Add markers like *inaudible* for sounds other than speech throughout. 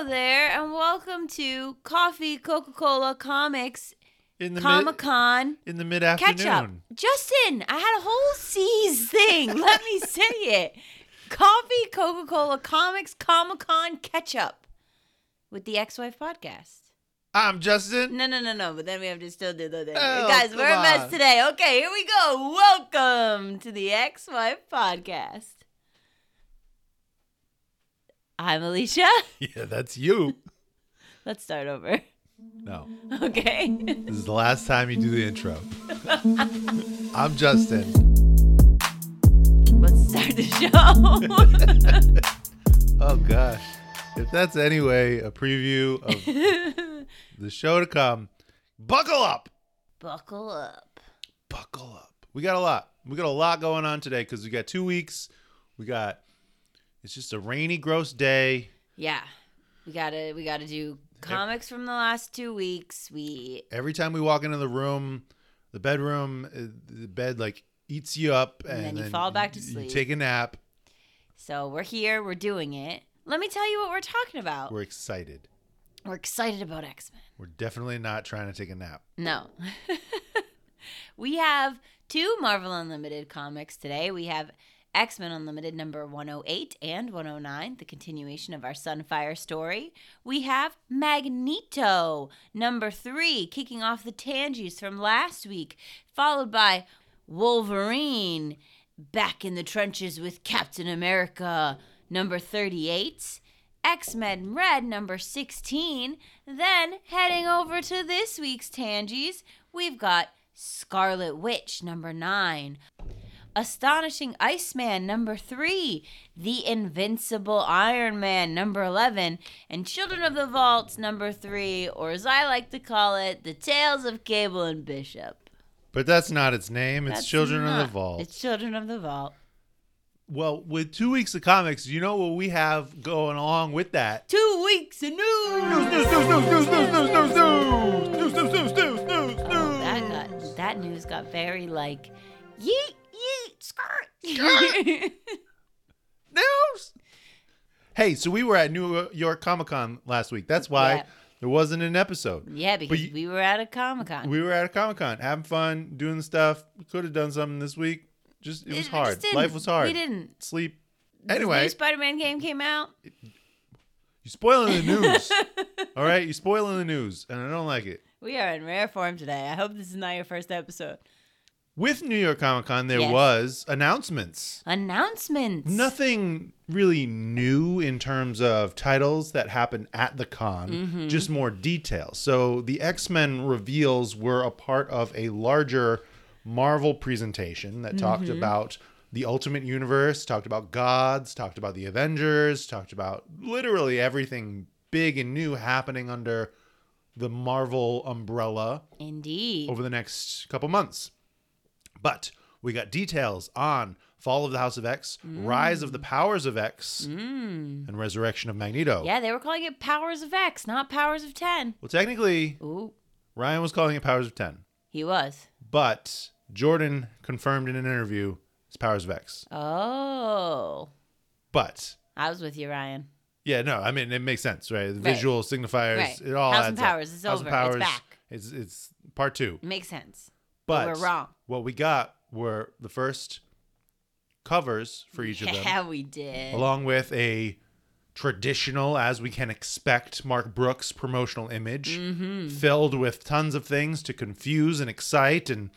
Hello there, and welcome to Coffee Coca Cola Comics in the Comic Con. in the mid Catch Up. afternoon. Justin, I had a whole C's thing. *laughs* Let me say it. Coffee Coca Cola Comics Comic Con Catch Up with the X Wife Podcast. I'm Justin. No, no, no, no. But then we have to still do the thing. Oh, Guys, we're a mess on. today. Okay, here we go. Welcome to the X Wife Podcast. I'm Alicia. *laughs* Yeah, that's you. Let's start over. No, *laughs* Okay. this is the last time you do the intro. *laughs* I'm Justin. Let's start the show. Oh gosh, if that's anyway a preview of the show to come, buckle up. Buckle up. Buckle up. We got a lot. We got a lot going on today because we got two weeks. We got. It's just a rainy, gross day. Yeah. We gotta we gotta do comics from the last two weeks. We Every time we walk into the room, the bedroom, uh, the bed like eats you up, And and, then you fall back to You sleep. take a nap. so we're here, we're doing it. Let me tell you what we're talking about. We're excited. We're excited about X Men. We're definitely not trying to take a nap. No. *laughs* we have two Marvel Unlimited comics today. We have X Men Unlimited number 108 and 109, the continuation of our Sunfire story. We have Magneto number 3, kicking off the Tangies from last week, followed by Wolverine back in the trenches with Captain America number 38. X Men Red number 16. Then heading over to this week's Tangies, we've got Scarlet Witch number 9. Astonishing Iceman number 3. The Invincible Iron Man number 11. And Children of the Vault number 3, or as I like to call it, The Tales of Cable and Bishop. But that's not its name. It's That's Children of the Vault. It's Children of the Vault. well, with two weeks of comics, you know what we have going along with that? Two weeks of news. News, news, news, news, news, news, news, news, news, news, news, news, news, news, Oh, that news. got that news got very like yeet skirt. *laughs* News. Hey, so we were at New York Comic Con last week. That's why Yeah. there wasn't an episode. yeah, because you- we were at a comic con. We were at a Comic Con, having fun, doing stuff. We could have done something this week. Just it was hard. Life was hard. We didn't. Sleep. Anyway, Spider-Man game came out. you're spoiling the news. *laughs* All right, you're spoiling the news, and I don't like it. We are in rare form today. I hope this is not your first episode. With New York Comic Con, there Yes. was announcements. Announcements. Nothing really new in terms of titles that happened at the con, Mm-hmm. just more details. So the X Men reveals were a part of a larger Marvel presentation that talked Mm-hmm. about the Ultimate Universe, talked about gods, talked about the Avengers, talked about literally everything big and new happening under the Marvel umbrella Indeed. over the next couple months. But we got details on Fall of the House of X, Rise of the Powers of X, and Resurrection of Magneto. Mm. Yeah, they were calling it Powers of X, not Powers of Ten. Well, technically, Ooh, Ryan was calling it Powers of 10, he was. but Jordan confirmed in an interview it's Powers of X. Oh, But I was with you, Ryan. yeah, no, I mean it makes sense, right? The visual signifiers, Right. it all House adds and up. Powers, it's House over. of It's back. It's it's part two. Makes sense. But we're wrong. What we got were the first covers for each of *laughs* them. Yeah, we did. along with a traditional, as we can expect, Mark Brooks promotional image Mm-hmm. filled with tons of things to confuse and excite and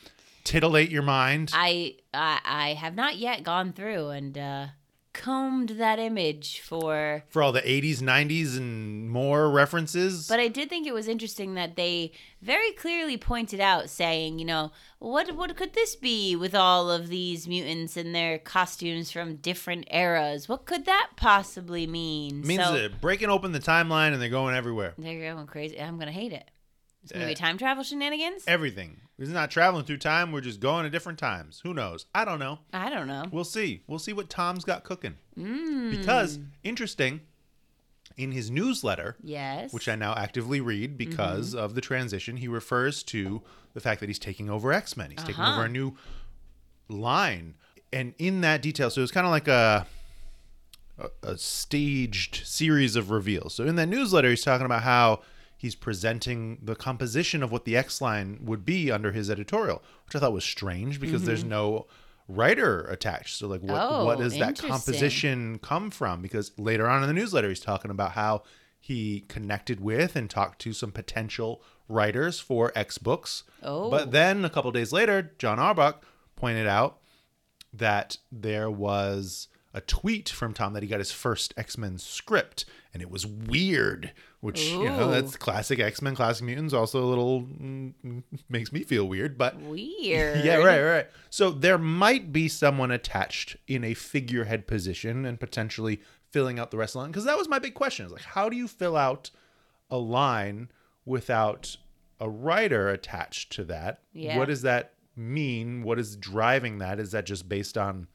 titillate your mind. I, I I have not yet gone through and uh, combed that image for. for all the 80s, 90s, and more references. But I did think it was interesting that they very clearly pointed out, saying, you know, what what could this be with all of these mutants and their costumes from different eras? What could that possibly mean? It means so, they're breaking open the timeline and they're going everywhere. they're going crazy. I'm gonna hate it. It's gonna Uh, be time travel shenanigans. Everything. We're not traveling through time. We're just going to different times. Who knows? I don't know. I don't know. We'll see. We'll see what Tom's got cooking. Mm. Because, interesting, in his newsletter, Yes. which I now actively read because Mm-hmm. of the transition. He refers to the fact that he's taking over X Men. He's taking Uh-huh. over a new line, and in that detail, so it's kind of like a, a staged series of reveals. So in that newsletter, he's talking about how he's presenting the composition of what the X line would be under his editorial, which I thought was strange because there's mm-hmm. no writer attached. So like what Oh, what does that composition come from? Because later on in the newsletter he's talking about how he connected with and talked to some potential writers for X books. Oh. But then a couple days later, John Arbuck pointed out that there was a tweet from Tom that he got his first X Men script, and it was weird. Which you know that's classic X Men, classic mutants. Also a little mm, mm, makes me feel weird, but *laughs* Weird. yeah, right, right. So there might be someone attached in a figurehead position and potentially filling out the rest of the line. Because that was my big question: is like, how do you fill out a line without a writer attached to that? Yeah. What does that mean? What is driving that? Is that just based on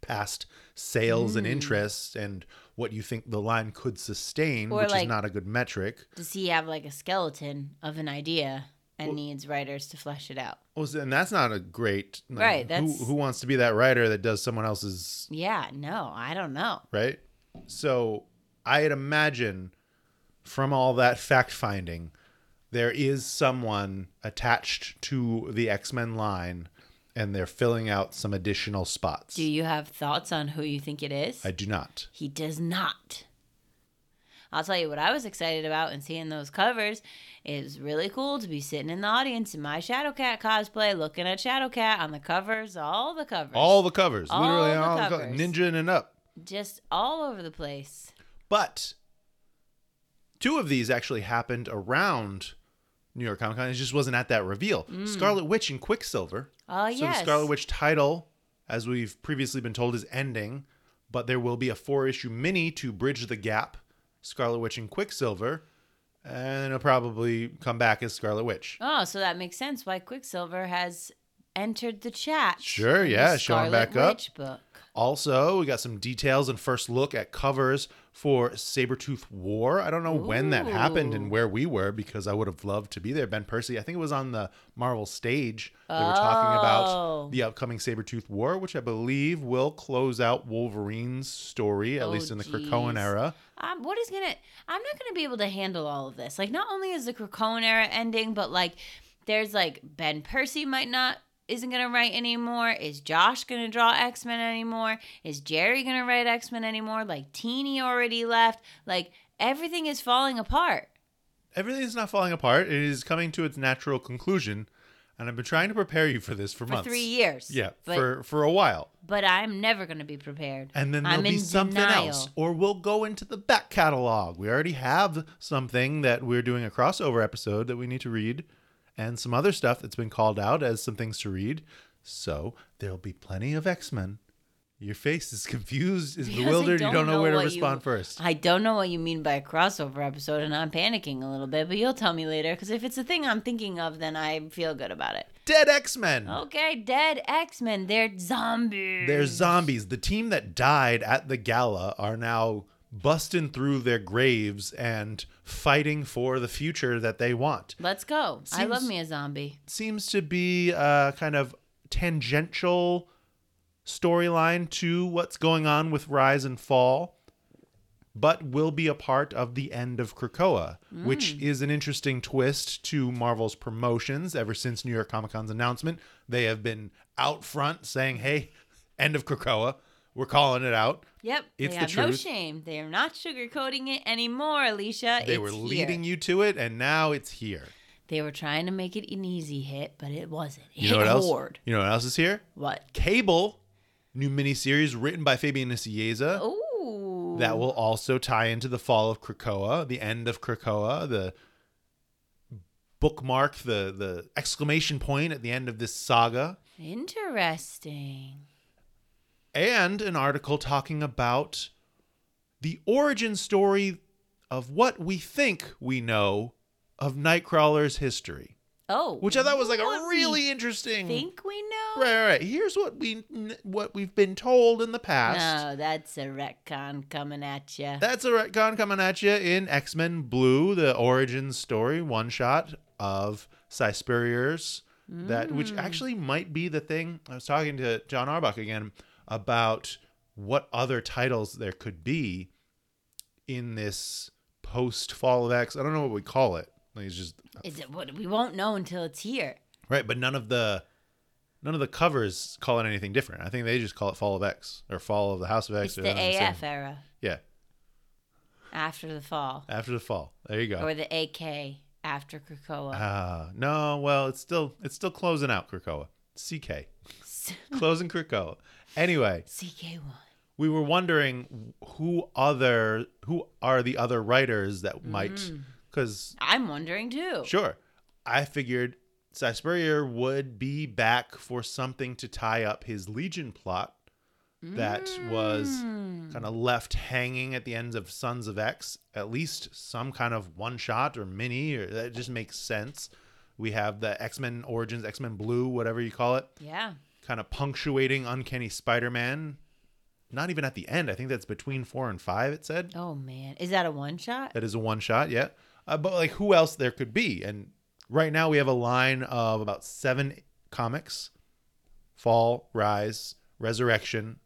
past sales Hmm. and interests and what you think the line could sustain, Or which like- is not a good metric? Does he have like a skeleton of an idea and needs writers to flesh it out? Well, and that's not a great like, Right, Who, that's- who wants to be that writer that does someone else's Yeah, no, I don't know. right? So I'd imagine from all that fact finding, there is someone attached to the X Men line, and they're filling out some additional spots. Do you have thoughts on who you think it is? I do not. He does not. I'll tell you what I was excited about and seeing those covers. It was really cool to be sitting in the audience in my Shadowcat cosplay, looking at Shadowcat on the covers, all the covers, All the covers, All literally the all the covers. ninja and up. just all over the place. But two of these actually happened around New York Comic Con. It just wasn't at that reveal. Mm. Scarlet Witch and Quicksilver. Oh So yes, the Scarlet Witch title, as we've previously been told, is ending, but there will be a four issue mini to bridge the gap. Scarlet Witch and Quicksilver, and it'll probably come back as Scarlet Witch. Oh, so that makes sense why Quicksilver has entered the chat. Sure, yeah, showing Scarlet back up. Book. Also, we got some details and first look at covers for Sabretooth War. I don't know when that happened and where we were because I would have loved to be there. Ben Percy, I think it was on the Marvel stage. They were talking Oh. about the upcoming Sabretooth War, which I believe will close out Wolverine's story, at Oh, least in the geez. Krakoan era. um, what is gonna i'm not gonna be able to handle all of this like not only is the Krakoan era ending but like there's like ben percy might not isn't gonna write anymore is josh gonna draw x-men anymore is jerry gonna write x-men anymore like teeny already left like everything is falling apart Everything is not falling apart. It is coming to its natural conclusion. And I've been trying to prepare you for this for, for months. three years Yeah, but, for, for a while. but i'm never gonna be prepared And then there'll I'm be in something denial. else. Or we'll go into the back catalog. We already have something that we're doing a crossover episode that we need to read, and some other stuff that's been called out as some things to read. So there'll be plenty of X Men. Your face is *laughs* confused, is Because bewildered. You don't don't know, know where to respond you- first. I don't know what you mean by a crossover episode, and I'm panicking a little bit, but you'll tell me later. Because if it's a thing I'm thinking of, then I feel good about it. Dead X Men. Okay, dead X Men. They're zombies. They're zombies. The team that died at the gala are now busting through their graves and fighting for the future that they want. Let's go. I love me a zombie. seems to be a kind of tangential storyline to what's going on with Rise and Fall, but will be a part of the end of Krakoa, which mm. is an interesting twist to Marvel's promotions. Ever since New York Comic Con's announcement, they have been out front saying, hey, end of Krakoa. We're calling it out. Yep. It's they the have no shame. They are not sugarcoating it anymore, Alicia. They It's were here. leading you to it, and now it's here. They were trying to make it an easy hit, but it wasn't. It You hit know what else? hard. You know what else is here? What? Cable, new miniseries written by Fabian Nicieza. Ooh. That will also tie into the fall of Krakoa, the end of Krakoa, the bookmark, the the exclamation point at the end of this saga, Interesting. And an article talking about the origin story of what we think we know of Nightcrawler's history, Oh. which I thought was like a really interesting. think we know? Right, right, right. Here's what we what we've been told in the past. No, that's a retcon coming at you. That's a retcon coming at you in X Men Blue, the origin story one shot of Si Spurrier's. That which hmm. actually might be the thing. I was talking to John Arbuck again about what other titles there could be in this post Fall of X. I don't know what we call it. Like it's just Is it what we won't know until it's here. right, but none of the none of the covers call it anything different. I think they just call it Fall of X or Fall of the House of X. It's or the. AF era Yeah, after the fall, after the fall. There you go. or the AK after Krakoa. Ah, no. Well, it's still it's still closing out Krakoa. CK *laughs* closing Krakoa. Anyway, CK1. we were wondering who other who are the other writers that mm-hmm. might because I'm wondering too. sure i figured Si Spurrier would be back for something to tie up his legion plot that was mm. kind of left hanging at the ends of sons of x at least some kind of one shot or mini or that just makes sense we have the x-men origins x-men blue whatever you call it Yeah. Kind of punctuating Uncanny Spider-Man. Not even at the end. I think that's between four and five. It said Oh man, is that a one shot? that is a one shot. Yeah, uh, but like who else there could be? And right now we have a line of about seven comics: Fall, Rise, Resurrection,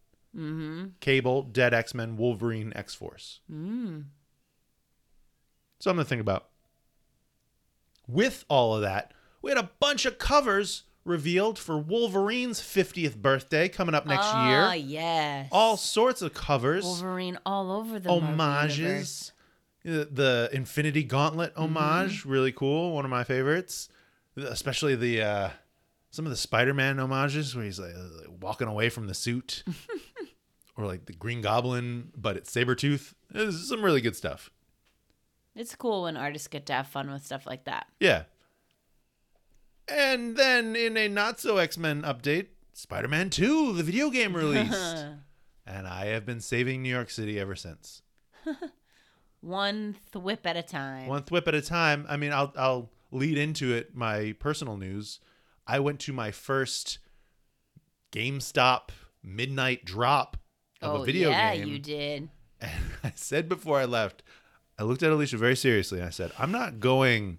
Cable, Dead X Men, Wolverine, X Force. Mm. Something to think about. With all of that, we had a bunch of covers revealed for Wolverine's 50th birthday coming up next Ah, year. yes. all sorts of covers, Wolverine all over the homages. The, the Infinity Gauntlet homage, really cool. One of my favorites, especially the uh, some of the Spider-Man homages where he's like, uh, walking away from the suit, *laughs* or like the Green Goblin, but it's Sabretooth. There's some really good stuff. It's cool when artists get to have fun with stuff like that. Yeah. And then in a not so X-Men update, Spider-Man 2, the video game *laughs* released. and I have been saving New York City ever since. *laughs* One thwip at a time. One thwip at a time. I mean, I'll I'll lead into it my personal news. I went to my first GameStop midnight drop of oh a video yeah, game. Yeah, you did. *laughs* And I said before I left, I looked at Alicia very seriously and I said, I'm not going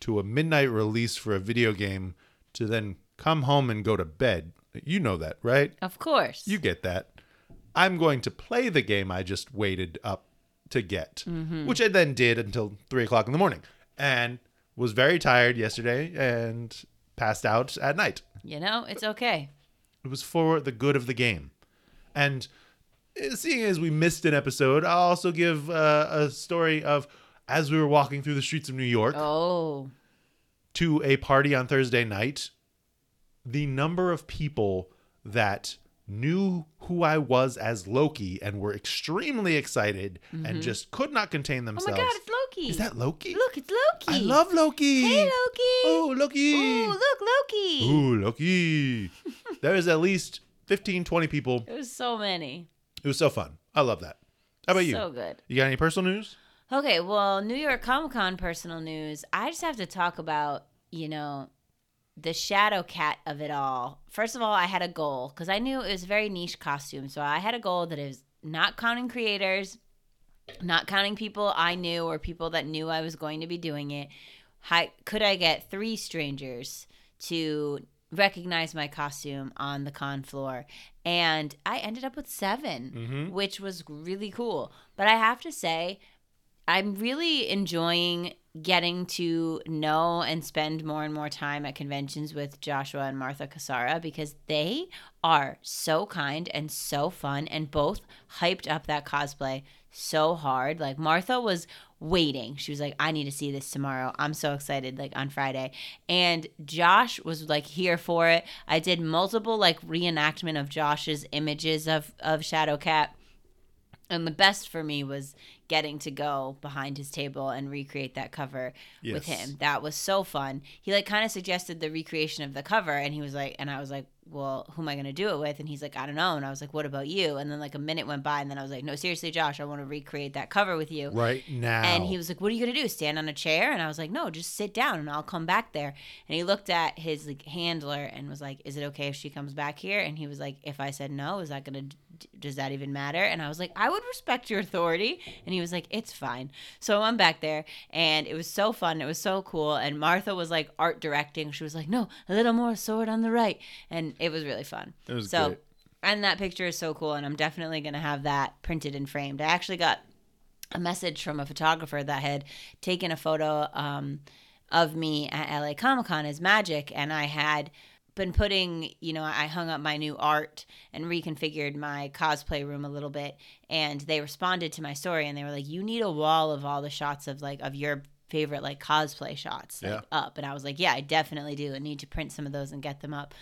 to a midnight release for a video game to then come home and go to bed. You know that, right? Of course. You get that. I'm going to play the game I just waited up to get, which I then did until three o'clock in the morning and was very tired yesterday and passed out at night. you know, it's okay. It was for the good of the game. And uh, seeing as we missed an episode, I'll also give uh, a story of as we were walking through the streets of New York Oh, to a party on Thursday night, the number of people that knew who I was as Loki and were extremely excited and mm-hmm. just could not contain themselves. oh my themselves. God, it's Loki. Is that Loki? Look, it's Loki. I love Loki. Hey, Loki. Oh, Loki. Ooh, look, Loki. Ooh, Loki. *laughs* There's at least 15, 20 people. It was so many. It was so fun. I love that. How about you? So good. You got any personal news? Okay, well, New York Comic Con personal news. I just have to talk about, you know, the shadow cat of it all. First of all, I had a goal because I knew it was a very niche costume. So I had a goal that is not counting creators, not counting people I knew or people that knew I was going to be doing it. Hi, could I get three strangers to recognize my costume on the con floor? And I ended up with 7 mm-hmm. which was really cool. But I have to say, I'm really enjoying getting to know and spend more and more time at conventions with Joshua and Martha Cassara because they are so kind and so fun and both hyped up that cosplay so hard. Like Martha was waiting. She was like, I need to see this tomorrow. I'm so excited, like on Friday. And Josh was like here for it. I did multiple like reenactment of Josh's images of of Shadowcat. And the best for me was getting to go behind his table and recreate that cover with him. That was so fun. He like kind of suggested the recreation of the cover and he was like and I was like, "Well, who am I going to do it with?" And he's like, "I don't know." And I was like, "What about you?" And then like a minute went by and then I was like, "No, seriously, Josh, I want to recreate that cover with you." Right now. And he was like, "What are you gonna do? Stand on a chair?" And I was like, "No, just sit down, and I'll come back there." And he looked at his like handler and was like, "Is it okay if she comes back here?" And he was like, "If I said no, is that gonna does that even matter?" And I was like, "I would respect your authority." And he was like, "It's fine." So I'm back there, and it was so fun. It was so cool. And Martha was like art directing. She was like, "No, a little more sword on the right," and it was really fun. It was so great. and that picture is so cool and i'm definitely going to have that printed and framed i actually got a message from a photographer that had taken a photo um, of me at la comic-con as magic and i had been putting you know i hung up my new art and reconfigured my cosplay room a little bit and they responded to my story and they were like you need a wall of all the shots of like of your favorite like cosplay shots like, Yeah. up. And i was like yeah i definitely do. And need to print some of those and get them up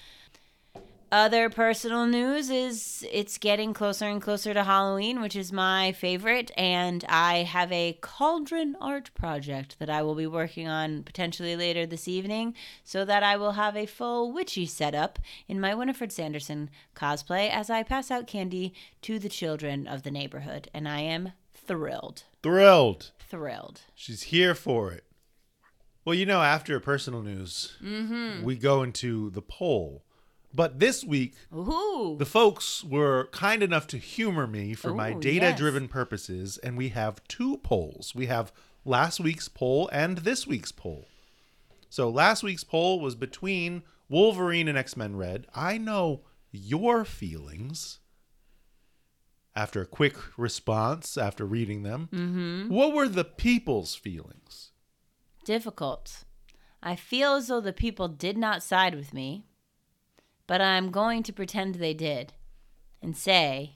other personal news is it's getting closer and closer to Halloween, which is my favorite, and I have a cauldron art project that I will be working on potentially later this evening, so that I will have a full witchy setup in my Winifred Sanderson cosplay as I pass out candy to the children of the neighborhood, and I am thrilled, Thrilled. thrilled. She's here for it. Well, you know, after personal news, Mm-hmm. we go into the poll. But this week, Ooh, the folks were kind enough to humor me for my data driven yes. purposes, and we have two polls. We have last week's poll and this week's poll. So last week's poll was between Wolverine and X Men Red. I know your feelings. After a quick response, after reading them, Mm-hmm. what were the people's feelings? difficult. I feel as though the people did not side with me, but I'm going to pretend they did and say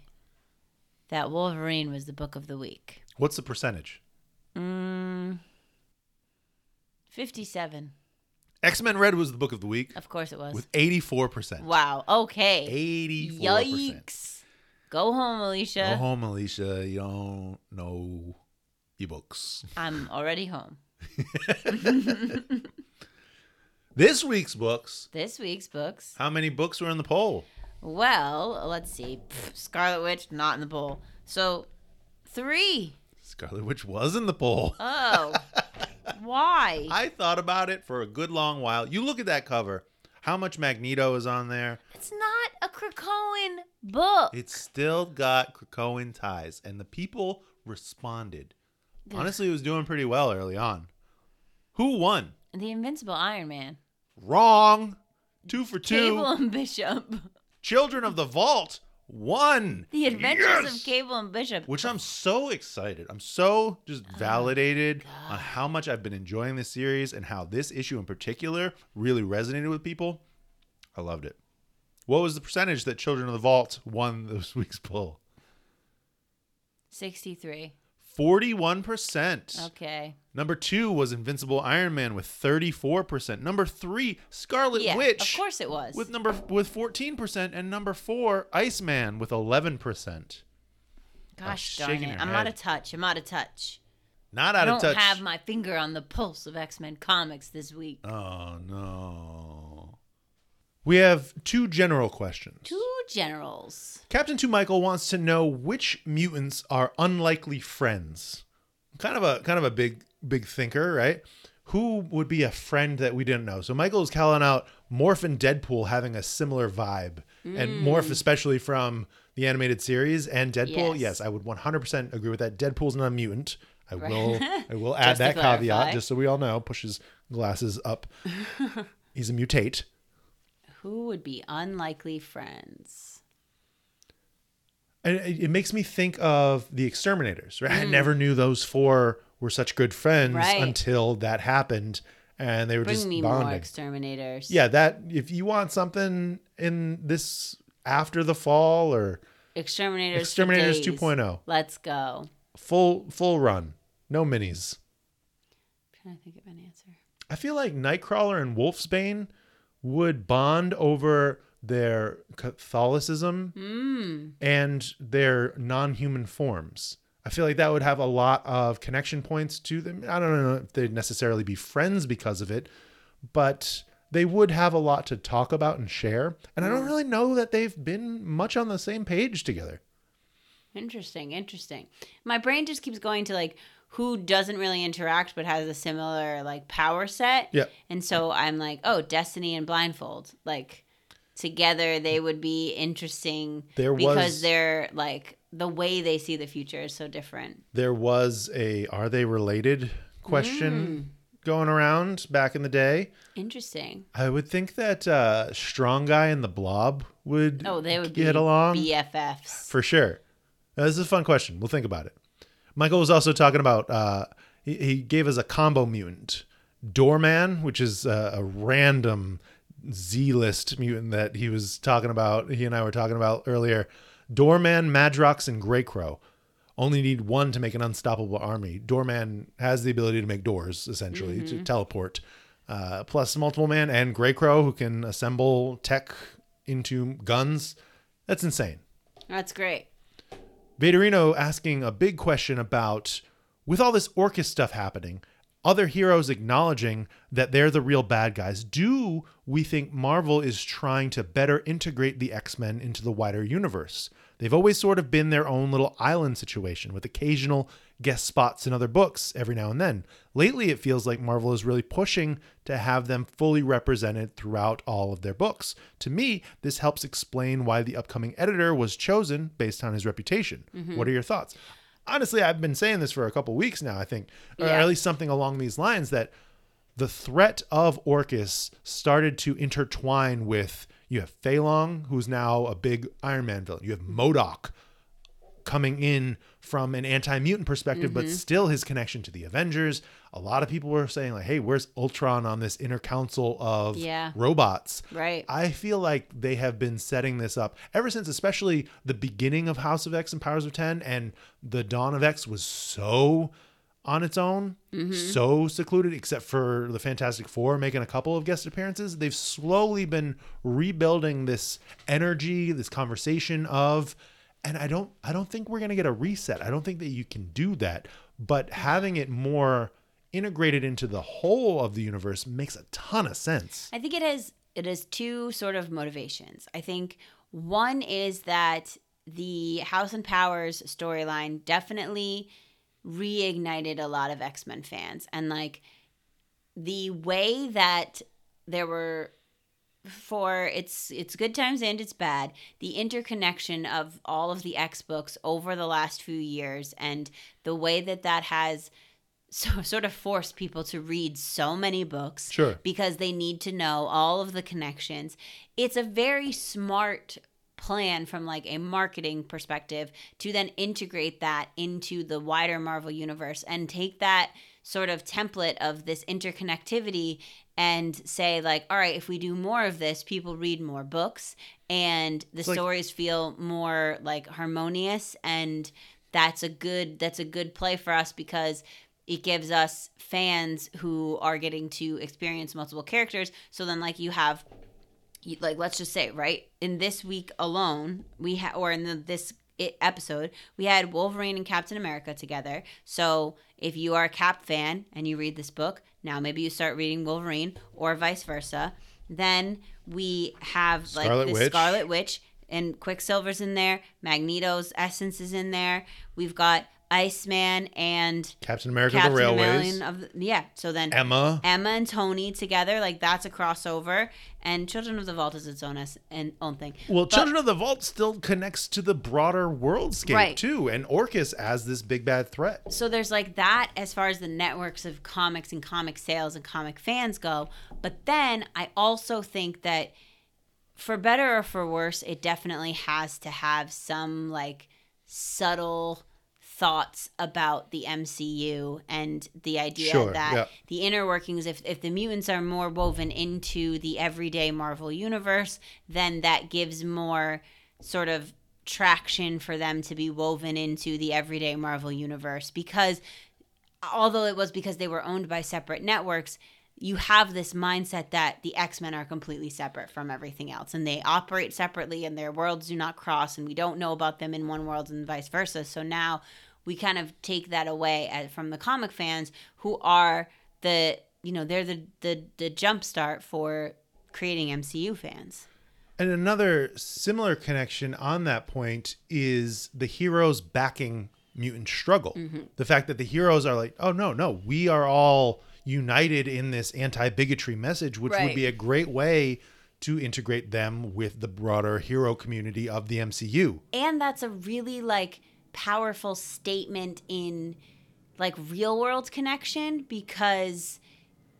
that Wolverine was the book of the week. What's the percentage? Mm, 57. X Men Red was the book of the week Of course it was. with 84%. wow. Okay. 84%. Yikes. Go home, Alicia. Go home, Alicia. You don't know ebooks. I'm already home. *laughs* *laughs* This week's books. This week's books. How many books were in the poll? Well, let's see. Pff, Scarlet Witch, not in the poll. So, three. Scarlet Witch was in the poll. Oh. *laughs* Why? I thought about it for a good long while. You look at that cover. How much Magneto is on there? It's not a Krakoan book. It's still got Krakoan ties, and the people responded. Honestly, it was doing pretty well early on. Who won? the Invincible Iron Man. Wrong. Two for two. Cable and Bishop. Children of the Vault won. The Adventures Yes! of Cable and Bishop. Which I'm so excited. I'm so just oh validated on how much I've been enjoying this series and how this issue in particular really resonated with people. I loved it. What was the percentage that Children of the Vault won this *laughs* week's poll? 63. 41%. Okay. Number two was Invincible Iron Man with 34%. Number three, Scarlet Yeah, Witch of course it was. with number with 14%. And number four, Iceman with 11%. Gosh Oh, darn it. I'm head. out of touch. I'm out of touch. Not out I don't of touch. have my finger on the pulse of X-Men comics this week. Oh no. We have two general questions. Two generals. Captain Two Michael wants to know which mutants are unlikely friends. Kind of a kind of a big big thinker, right? Who would be a friend that we didn't know? So Michael is calling out Morph and Deadpool having a similar vibe, and hmm. Morph especially from the animated series and Deadpool. Yes. Yes, I would 100% agree with that. Deadpool's not a mutant. I Right. will I will *laughs* add that caveat just so we all know. Pushes glasses up. *laughs* He's a mutate. Who would be unlikely friends? And it, it makes me think of the exterminators, right? Mm. I never knew those four were such good friends Right. until that happened and they were Bring just me more exterminators. yeah, that if you want something in this after the fall or Exterminators. Exterminators days. 2.0, Let's go. full full run, no minis. trying to think of an answer. I feel like Nightcrawler and Wolfsbane would bond over their Catholicism Mm. and their non-human forms. I feel like that would have a lot of connection points to them. I don't know if they'd necessarily be friends because of it, but they would have a lot to talk about and share. And I don't really know that they've been much on the same page together. Interesting, interesting. My brain just keeps going to like who doesn't really interact but has a similar like power set. Yeah. And so I'm like, oh, Destiny and Blindfold. Like together they would be interesting There because was- they're like the way they see the future is so different. There was a are they related question going around back in the day. Interesting. I would think that uh, Strong Guy and the Blob would Oh, they would get be along BFFs. for sure. Uh, This is a fun question. We'll think about it. Michael was also talking about. Uh, he, he gave us a combo mutant, Doorman, which is uh, a random Z-list mutant that he was talking about. He and I were talking about earlier. Doorman, Madrox, and Greycrow only need one to make an unstoppable army. Doorman has the ability to make doors, essentially, to teleport. Uh, plus multiple man and Greycrow who can assemble tech into guns. That's insane. That's great. Vaderino asking a big question about with all this Orchis stuff happening, other heroes acknowledging that they're the real bad guys. Do we think Marvel is trying to better integrate the X Men into the wider universe? They've always sort of been their own little island situation with occasional guest spots in other books every now and then. Lately, it feels like Marvel is really pushing to have them fully represented throughout all of their books. To me, this helps explain why the upcoming editor was chosen based on his reputation. Mm-hmm. What are your thoughts? Honestly, I've been saying this for a couple weeks now, I think, or Yeah. at least something along these lines that the threat of Orchis started to intertwine with you have Feilong, who's now a big Iron Man villain. You have MODOK coming in from an anti-mutant perspective, but mm-hmm. still his connection to the Avengers. A lot of people were saying like, "Hey, where's Ultron on this inner council of Yeah. robots?" Right. I feel like they have been setting this up ever since, especially the beginning of House of X and Powers of Ten, and the Dawn of X was so on its own, mm-hmm. so secluded, except for the Fantastic Four making a couple of guest appearances. They've slowly been rebuilding this energy, this conversation of, and I don't, I don't think we're gonna get a reset. I don't think that you can do that, but having it more integrated into the whole of the universe makes a ton of sense. I think it has it has two sort of motivations. I think one is that the House and Powers storyline definitely reignited a lot of X-Men fans and like the way that there were for it's it's good times and it's bad the interconnection of all of the x books over the last few years and the way that that has so sort of forced people to read so many books Sure. because they need to know all of the connections it's a very smart plan from like a marketing perspective to then integrate that into the wider marvel universe and take that sort of template of this interconnectivity and say like all right if we do more of this people read more books and the like- stories feel more like harmonious and that's a good that's a good play for us because it gives us fans who are getting to experience multiple characters. So then like you have like let's just say right in this week alone we had or in the, this i- episode we had wolverine and captain america together. So if you are a cap fan and you read this book now maybe you start reading wolverine or vice versa. Then we have like Scarlet the Witch. scarlet witch and quicksilver's in there. Magneto's essence is in there. We've got iceman and Captain America, captain the Railways, of the, yeah so then Emma. Emma and Tony together, like that's a crossover, and Children of the Vault is its own s- and own thing. Well, But- Children of the Vault still connects to the broader worldscape Right. too, and Orchis as this big bad threat. So there's like that as far as the networks of comics and comic sales and comic fans go. But then I also think that for better or for worse, it definitely has to have some like subtle thoughts about the MCU and the idea Sure, that yeah. the inner workings if if the mutants are more woven into the everyday Marvel universe, then that gives more sort of traction for them to be woven into the everyday Marvel universe because although it was because they were owned by separate networks, you have this mindset that the X-Men are completely separate from everything else and they operate separately and their worlds do not cross and we don't know about them in one world and vice versa. So now we kind of take that away as, from the comic fans who are the you know they're the the the jump start for creating MCU fans. And another similar connection on that point is the heroes backing mutant struggle. Mm-hmm. The fact that the heroes are like, oh no, no, we are all united in this anti-bigotry message, which would be a great way to integrate them with the broader hero community of the MCU. and that's a really like powerful statement in like real world connection because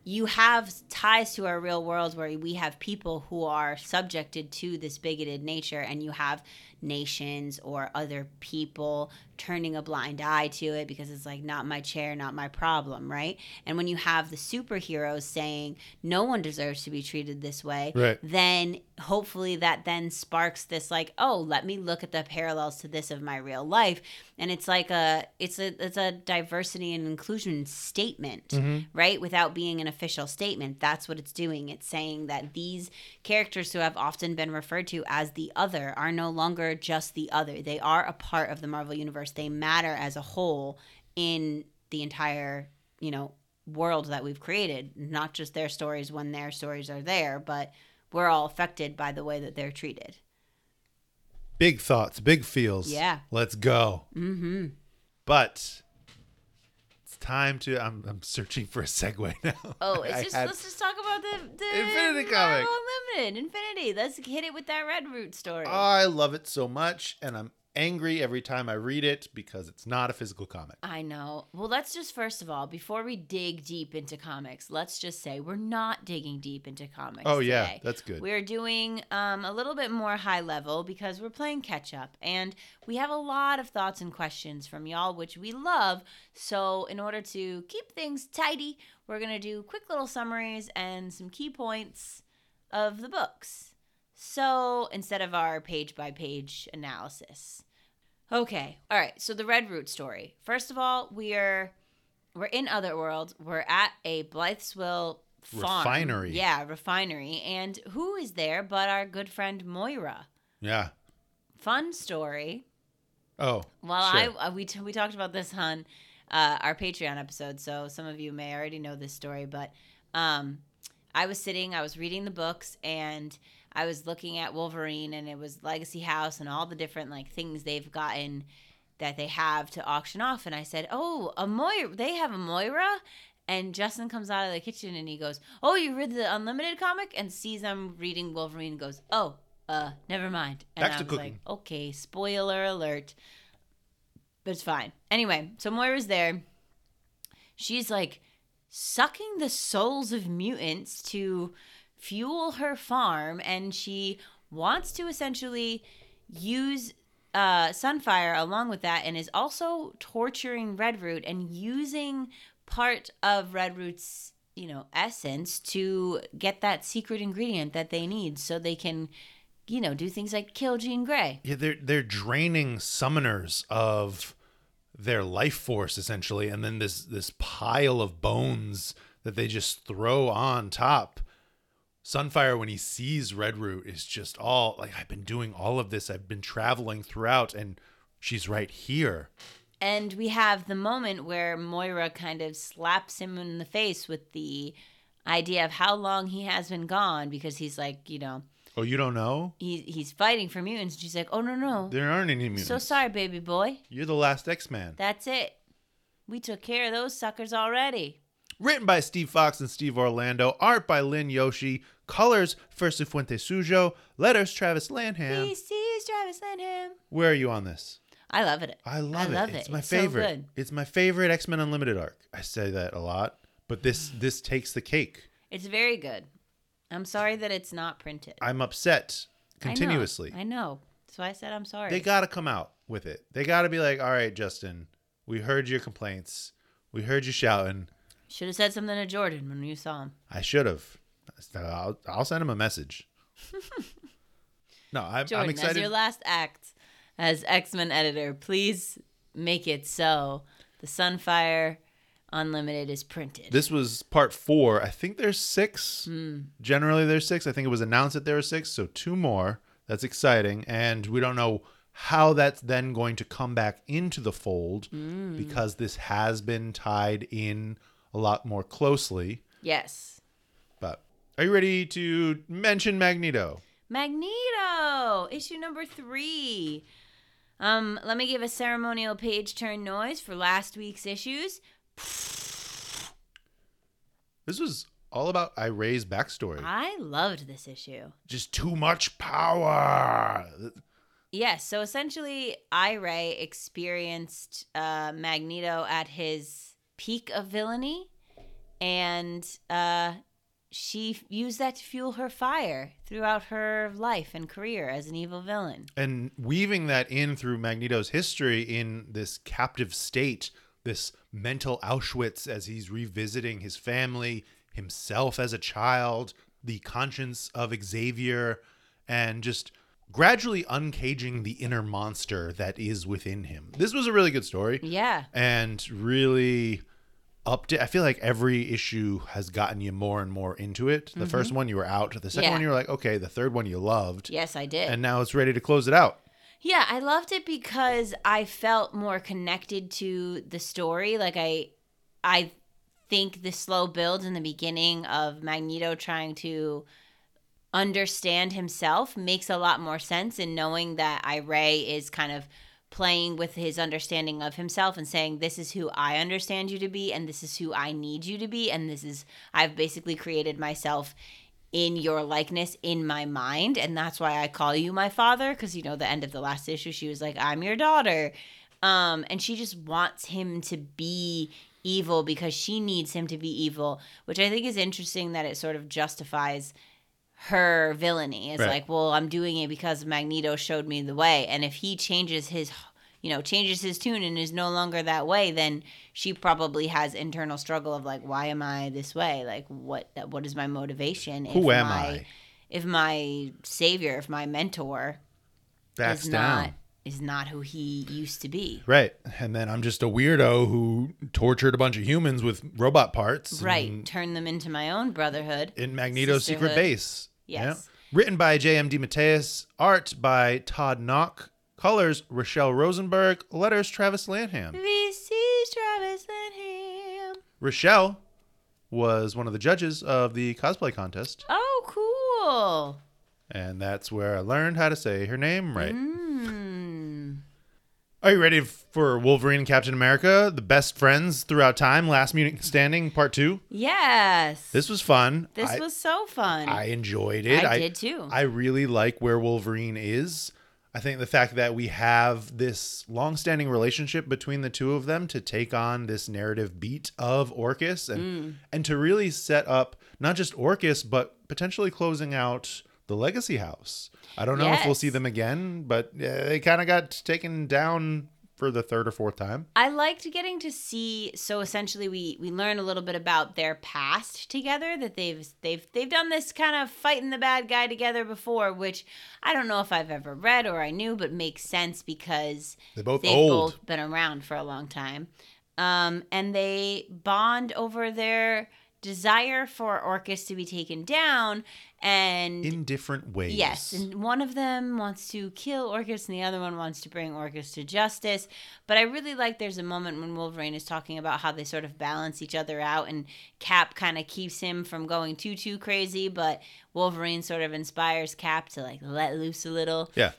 you have ties to our real world where we have people who are subjected to this bigoted nature and you have nations or other people turning a blind eye to it because it's like not my chair not my problem right? And when you have the superheroes saying no one deserves to be treated this way Right. then hopefully that then sparks this like oh let me look at the parallels to this of my real life. And it's like a it's a it's a diversity and inclusion statement mm-hmm. right? Without being an official statement. That's what it's doing. It's saying that these characters who have often been referred to as the other are no longer just the other they are a part of the marvel universe they matter as a whole in the entire you know world that we've created not just their stories when their stories are there but we're all affected by the way that they're treated Big thoughts, big feels. Yeah. Let's go. Mm-hmm. But time to. I'm, I'm searching for a segue *laughs* now. Oh, it's just had- let's just talk about the, the Infinity Marvel comic. Unlimited Infinity. Let's hit it with that Redroot story. I love it so much, and I'm angry every time I read it because it's not a physical comic. I know. Well, let's just first of all, before we dig deep into comics, let's just say we're not digging deep into comics. Oh, yeah, today. that's good. We're doing um, a little bit more high level because we're playing catch up, and we have a lot of thoughts and questions from y'all, which we love. So, in order to keep things tidy, we're gonna do quick little summaries and some key points of the books. So, instead of our page by page analysis. Okay. All right. So the Redroot story. First of all, we're we're in Otherworld. We're at a Blythesville farm. Refinery. Yeah, refinery. And who is there but our good friend Moira? Yeah. Fun story. Oh. Well, sure. I uh, we t- we talked about this on uh, our Patreon episode, so some of you may already know this story. But um, I was sitting, I was reading the books, and I was looking at Wolverine, and it was Legacy House and all the different like things they've gotten that they have to auction off. And I said, "Oh, a Moira! They have a Moira." And Justin comes out of the kitchen and he goes, "Oh, you read the Unlimited comic?" And sees I'm reading Wolverine and goes, "Oh, uh, never mind." And Back I was cooking. like, "Okay, spoiler alert." But it's fine. Anyway, so Moira's there. She's like sucking the souls of mutants to fuel her farm, and she wants to essentially use uh, Sunfire along with that, and is also torturing Redroot and using part of Redroot's you know essence to get that secret ingredient that they need, so they can you know do things like kill Jean Grey. Yeah, they're they're draining summoners of their life force essentially, and then this this pile of bones that they just throw on top. Sunfire, when he sees Redroot, is just all like, I've been doing all of this. I've been traveling throughout, and she's right here. And we have the moment where Moira kind of slaps him in the face with the idea of how long he has been gone because he's like, you know, Oh, you don't know? he, he's fighting for mutants. She's like, oh, no, no. There aren't any mutants. So sorry, baby boy. You're the last X Man. That's it. We took care of those suckers already. Written by Steve Foxe and Steve Orlando. Art by Lynn Yoshi. Colors Fer Sifuentes-Sujo. Letters Travis Lanham. He sees Travis Lanham. Where are you on this? I love it. I love, I love it. it. It's my It's so favorite. good. it's my favorite X Men Unlimited arc. I say that a lot, but this *sighs* this takes the cake. It's very good. I'm sorry that it's not printed. I'm upset I know. continuously. I know. So I said I'm sorry. They got to come out with it. They got to be like, all right, Justin, we heard your complaints. We heard you shouting. Should have said something to Jordan when you saw him. I should have. I'll, I'll send him a message. *laughs* no, I'm, Jordan, I'm as excited. your last act as X Men editor, please make it so the Sunfire Unlimited is printed. This was part four. I think there's six. Hmm. Generally, there's six. I think it was announced that there were six, so two more. That's exciting, and we don't know how that's then going to come back into the fold Hmm. because this has been tied in a lot more closely. yes. Are you ready to mention Magneto? Magneto, issue number three. Um, let me give a ceremonial page turn noise for last week's issues. This was all about Iray's backstory. I loved this issue. Just too much power. Yes, so essentially, Iray experienced uh, Magneto at his peak of villainy, and uh, she used that to fuel her fire throughout her life and career as an evil villain. and weaving that in through Magneto's history in this captive state, this mental Auschwitz as he's revisiting his family, himself as a child, the conscience of Xavier, and just gradually uncaging the inner monster that is within him. This was a really good story Yeah. and really up to I feel like every issue has gotten you more and more into it. The first one you were out, the second Mm-hmm. Yeah. one you were like, okay, the third one you loved. Yes, I did. And now it's ready to close it out. Yeah, I loved it because I felt more connected to the story. Like I I think the slow build in the beginning of Magneto trying to understand himself makes a lot more sense in knowing that Iray is kind of playing with his understanding of himself and saying this is who I understand you to be and this is who I need you to be and this is I've basically created myself in your likeness in my mind and that's why I call you my father because you know the end of the last issue she was like I'm your daughter. Um and she just wants him to be evil because she needs him to be evil which I think is interesting that it sort of justifies her villainy is Right. like well I'm doing it because Magneto showed me the way and if he changes his you know changes his tune and is no longer that way then she probably has internal struggle of like why am I this way like what what is my motivation Who am my, I? if my savior if my mentor Backs is down. not is not who he used to be Right. And then I'm just a weirdo who tortured a bunch of humans with robot parts. right turn them into my own brotherhood In Magneto's Secret Base. Yes. Written by J.M. DeMatteis. Art by Todd Nauck. Colors Rachelle Rosenberg. Letters Travis Lanham. VC's Travis Lanham Rachelle was one of the judges of the cosplay contest. oh cool And that's where I learned how to say her name right. mm. Are you ready for Wolverine and Captain America, the best friends throughout time, Last Mutant Standing, Part Two? yes This was fun. this I, was so fun I enjoyed it. I did too. I really like where Wolverine is. I think the fact that we have this long-standing relationship between the two of them to take on this narrative beat of Orchis and Mm. and to really set up not just Orchis but potentially closing out the Legacy House. I don't know if we'll see them again, but uh, they kind of got taken down for the third or fourth time. I liked getting to see. So essentially, we we learn a little bit about their past together. That they've they've they've done this kind of fighting the bad guy together before, which I don't know if I've ever read or I knew, but makes sense because They're both they've old. both been around for a long time, um, and they bond over their desire for Orchis to be taken down and in different ways. Yes, and one of them wants to kill Orchis, and the other one wants to bring Orchis to justice. But I really like there's a moment when Wolverine is talking about how they sort of balance each other out, and Cap kind of keeps him from going too too crazy, but Wolverine sort of inspires Cap to like let loose a little. Yeah.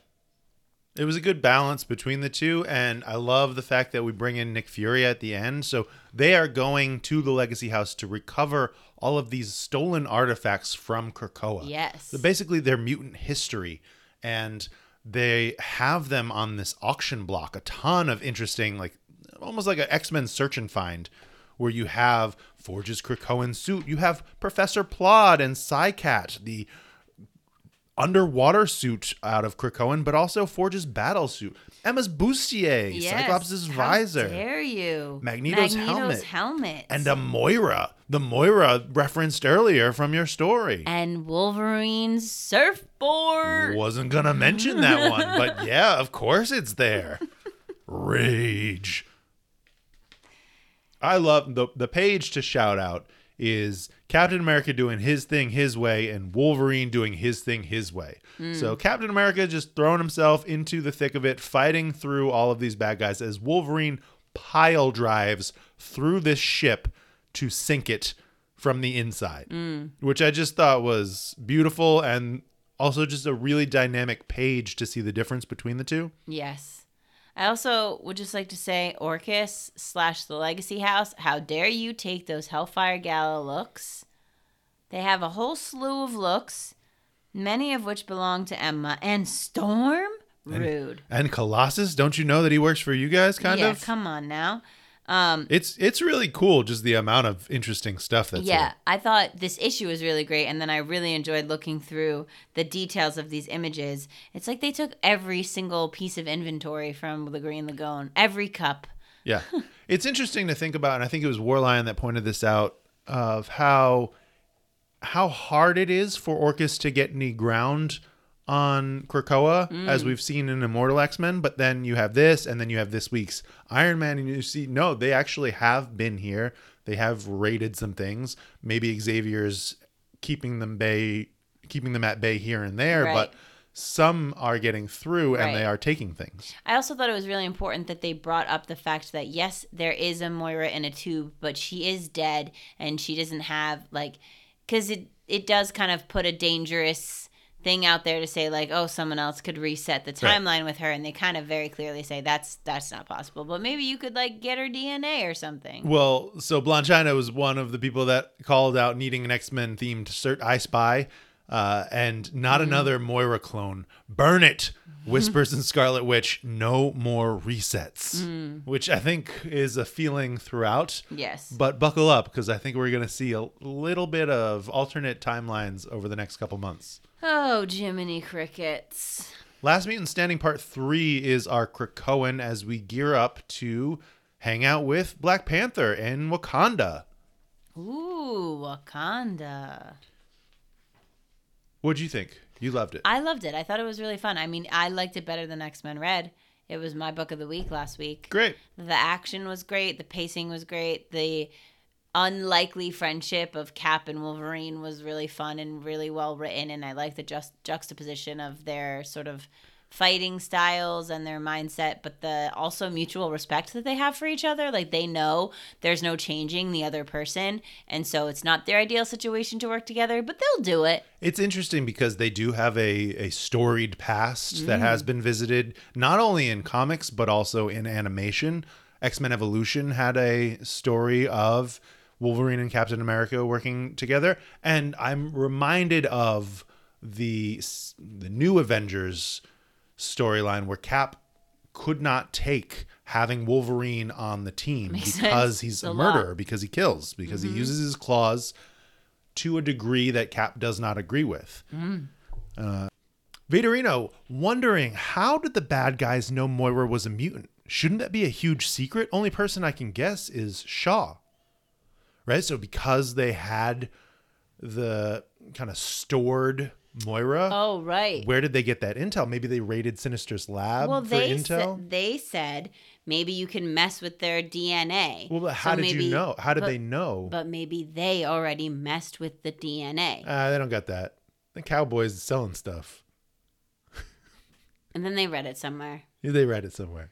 It was a good balance between the two, and I love the fact that we bring in Nick Fury at the end. So they are going to the Legacy House to recover all of these stolen artifacts from Krakoa. Yes. So basically, their mutant history, and they have them on this auction block. A ton of interesting, like almost like an X Men search and find, where you have Forge's Krakoan suit, you have Professor Plod and Psycat, the underwater suit out of Krakoan, but also Forge's battle suit. Emma's bustier, Yes. Cyclops' How visor, dare you? Magneto's helmet. helmet. and a Moira, the Moira referenced earlier from your story. and Wolverine's surfboard. Wasn't gonna mention that one, but *laughs* yeah, of course it's there. Rage. I love the the page to shout out is Captain America doing his thing his way and Wolverine doing his thing his way. Hmm. So Captain America just throwing himself into the thick of it, fighting through all of these bad guys as Wolverine pile drives through this ship to sink it from the inside, hmm. which I just thought was beautiful and also just a really dynamic page to see the difference between the two. Yes. I also would just like to say, Orchis slash the Legacy House, how dare you take those Hellfire Gala looks? They have a whole slew of looks, many of which belong to Emma and Storm. Rude. And Colossus, don't you know that he works for you guys, kind yeah, of? come on now. Um, It's it's really cool just the amount of interesting stuff that's yeah, here. I thought this issue was really great, and then I really enjoyed looking through the details of these images. It's like they took every single piece of inventory from the Green Lagoon, every cup. Yeah. *laughs* it's interesting to think about, and I think it was Warlion that pointed this out of how how hard it is for Orchis to get any ground on Krakoa, as mm. we've seen in Immortal X Men. But then you have this, and then you have this week's Iron Man, and you see, no, they actually have been here. They have raided some things. Maybe Xavier's keeping them bay, keeping them at bay here and there, Right. but some are getting through, and they are taking things. I also thought it was really important that they brought up the fact that yes, there is a Moira in a tube, but she is dead, and she doesn't have like, because it it does kind of put a dangerous thing out there to say like, oh, someone else could reset the Right. timeline with her, and they kind of very clearly say that's that's not possible. But maybe you could like get her DNA or something. Well, so Blanchina was one of the people that called out needing an X Men themed cert I Spy, uh, and not Mm-hmm. another Moira clone. Burn it, whispers in Scarlet Witch. No more resets, Mm. which I think is a feeling throughout. Yes. But buckle up because I think we're going to see a little bit of alternate timelines over the next couple months. Oh, Jiminy Crickets. Last Mutant Standing Part 3 is our Krakoan as we gear up to hang out with Black Panther in Wakanda. Ooh, Wakanda. What'd you think? You loved it. I loved it. I thought it was really fun. I mean, I liked it better than X Men Red. It was my book of the week last week. Great. The action was great. The pacing was great. The unlikely friendship of Cap and Wolverine was really fun and really well written. And I like the just juxtaposition of their sort of fighting styles and their mindset, but the also mutual respect that they have for each other. Like they know there's no changing the other person, and so it's not their ideal situation to work together, but they'll do it. It's interesting because they do have a, a storied past that has mm. been visited not only in comics but also in animation. X Men Evolution had a story of Wolverine and Captain America working together, and I'm reminded of the the new Avengers storyline where Cap could not take having Wolverine on the team Makes because sense. he's a a lot. Mm-hmm. murderer, because he kills, because he uses his claws to a degree that Cap does not agree with. Mm. Uh, Vaderino wondering how did the bad guys know Moira was a mutant? Shouldn't that be a huge secret? Only person I can guess is Shaw. Right? So because they had the kind of stored Moira, Oh, right. where did they get that intel? Maybe they raided Sinister's lab well, for they intel. said, they said maybe you can mess with their DNA. well, but how So did maybe- you know? How did but- they know? But maybe they already messed with the DNA, Uh, they don't got that. The Cowboys selling stuff. and then they read it somewhere. Yeah, They read it somewhere.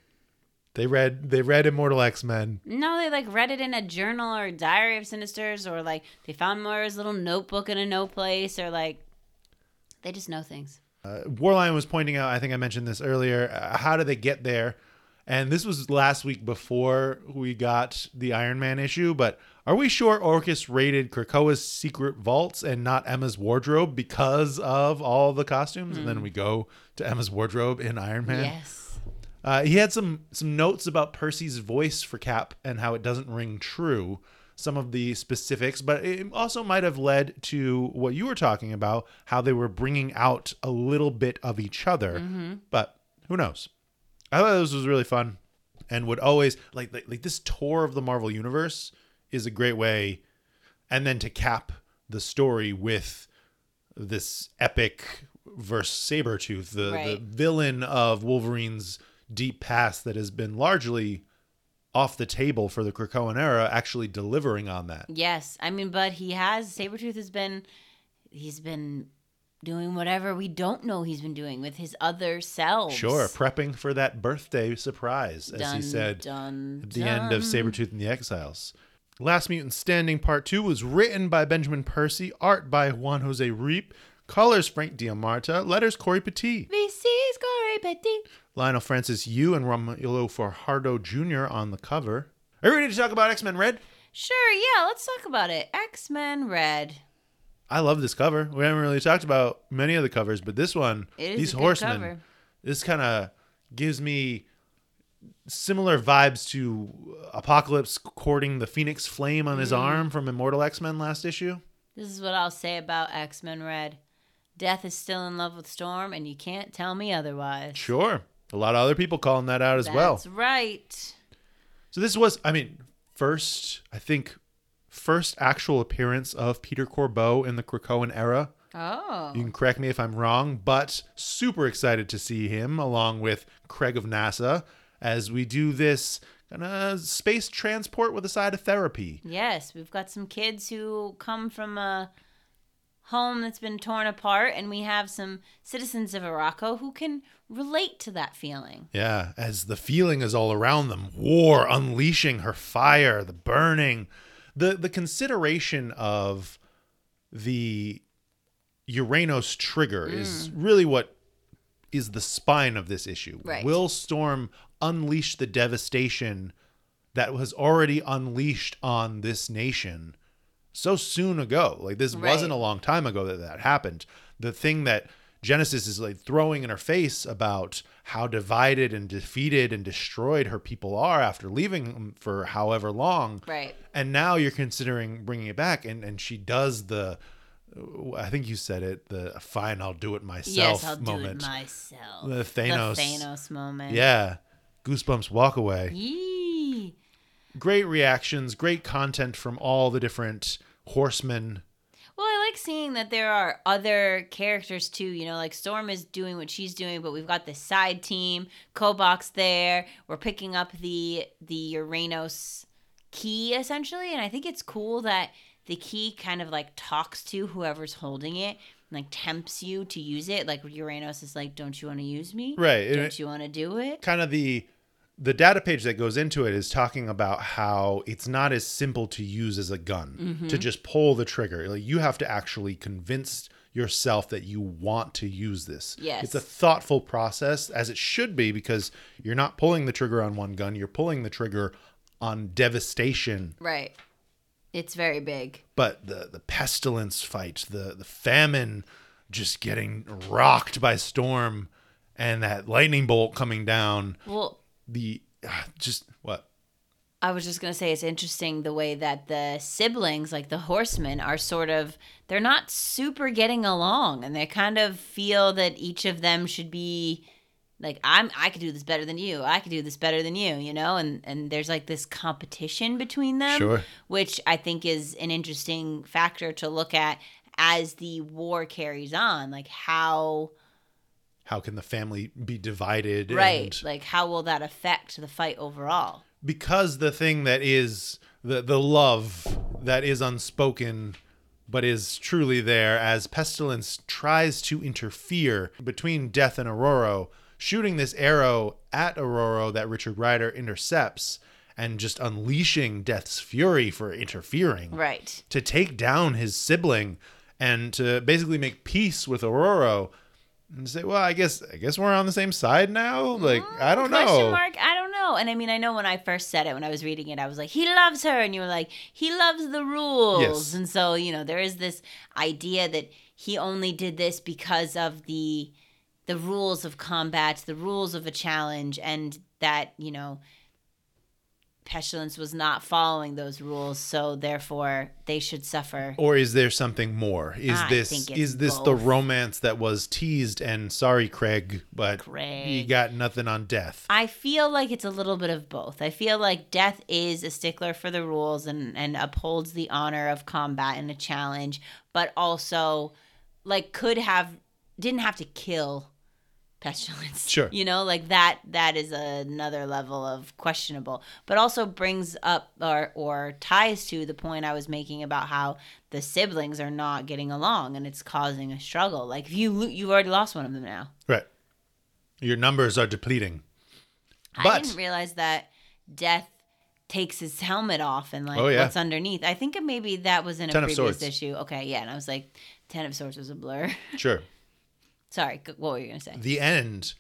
They read they read Immortal X Men. No, they like read it in a journal or diary of Sinisters, or like they found Moira's little notebook in a no place, or like they just know things. Uh, Warline was pointing out. I think I mentioned this earlier. Uh, how did they get there? And this was last week before we got the Iron Man issue. But are we sure Orchis raided Krakoa's secret vaults and not Emma's wardrobe because of all the costumes? And then we go to Emma's wardrobe in Iron Man. Yes. Uh, he had some some notes about Percy's voice for Cap and how it doesn't ring true. Some of the specifics, but it also might have led to what you were talking about, how they were bringing out a little bit of each other. But who knows? I thought this was really fun, and would always like, like like this tour of the Marvel universe is a great way, and then to cap the story with this epic versus Sabretooth, the, the villain of Wolverine's deep past that has been largely off the table for the Krakoan era, actually delivering on that. Yes, I mean, but he has Sabretooth has been he's been doing whatever we don't know he's been doing with his other selves. Sure, prepping for that birthday surprise, as Dun, he said dun, at the end of dun. Sabretooth and the Exiles. Last Mutant Standing Part 2 was written by Benjamin Percy, art by Juan Jose Ryp, colors Frank D'Armata, letters Cory Petit. VC's Cory Petit. Leinil Francis Yu and Romulo Fajardo Jr. on the cover. Are you ready to talk about X Men Red? Sure, yeah, let's talk about it. X Men Red. I love this cover. We haven't really talked about many of the covers, but this one, It is these horsemen, cover. this kind of gives me similar vibes to Apocalypse courting the Phoenix Flame on his mm. arm from Immortal X Men last issue. This is what I'll say about X Men Red. Death is still in love with Storm, and you can't tell me otherwise. Sure. A lot of other people calling that out as well. That's right. So this was, I mean, first, I think, first actual appearance of Peter Corbeau in the Krakoan era. Oh. You can correct me if I'm wrong, but super excited to see him along with Craig of NASA as we do this kind of space transport with a side of therapy. Yes, we've got some kids who come from a home that's been torn apart, and we have some citizens of Morocco who can relate to that feeling. Yeah, as the feeling is all around them, war unleashing her fire, the burning, the the consideration of the Uranos trigger is mm. really what is the spine of this issue. Right. Will Storm unleash the devastation that was already unleashed on this nation so soon ago? Like this wasn't a long time ago that that happened. The thing that Genesis is like throwing in her face about how divided and defeated and destroyed her people are after leaving them for however long Right. and now you're considering bringing it back and and she does the i think you said it the fine i'll do it myself yes, I'll moment do it myself. The Thanos- The Thanos moment. yeah goosebumps walk away Yee. Great reactions great content from all the different horsemen Well, I like seeing that there are other characters too. You know, like Storm is doing what she's doing, but we've got the side team, Kobok's there. We're picking up the the Uranos key essentially, and I think it's cool that the key kind of like talks to whoever's holding it, and, like tempts you to use it. Like Uranos is like, "Don't you want to use me? right Don't it- you want to do it?" kind of the the data page that goes into it is talking about how it's not as simple to use as a gun Mm-hmm. to just pull the trigger like you have to actually convince yourself that you want to use this Yes. it's a thoughtful process as it should be because you're not pulling the trigger on one gun you're pulling the trigger on devastation Right. It's very big. but the the pestilence fight the the famine just getting rocked by storm and that lightning bolt coming down Well, the ah, just what I was just gonna say it's interesting the way that the siblings, like the horsemen, are sort of they're not super getting along, and they kind of feel that each of them should be like I'm I could do this better than you, I could do this better than you, you know, and and there's like this competition between them, Sure. which I think is an interesting factor to look at as the war carries on, like how how can the family be divided right, like how will that affect the fight overall? because the thing that is the the love that is unspoken but is truly there as pestilence tries to interfere between death and aurora shooting this arrow at aurora that richard rider intercepts and just unleashing death's fury for interfering Right. to take down his sibling and to basically make peace with Aurora and say, "Well, I guess I guess we're on the same side now." Like, mm, I don't know. mark? I don't know. And I mean, I know when I first said it, when I was reading it, I was like, he loves her. And you were like, he loves the rules. Yes. And so, you know, there is this idea that he only did this because of the the rules of combat, the rules of a challenge, and that, you know, Pestilence was not following those rules, so therefore they should suffer. Or is there something more? Is I this is this the romance that was teased and sorry Craig, but you Craig. got nothing on death. I feel like it's a little bit of both. I feel like Death is a stickler for the rules and, and upholds the honor of combat and a challenge, but also like could have didn't have to kill pestilence. Sure. You know, like that that is another level of questionable. But also brings up or or ties to the point I was making about how the siblings are not getting along and it's causing a struggle. Like if you you've already lost one of them now. Right. Your numbers are depleting. I But- didn't realize that Death takes his helmet off and like Oh, yeah. what's underneath. I think maybe that was in a Ten previous issue. Okay, yeah, and I was like, Ten of Swords was a blur. *laughs* Sure. Sorry, what were you gonna say? the end,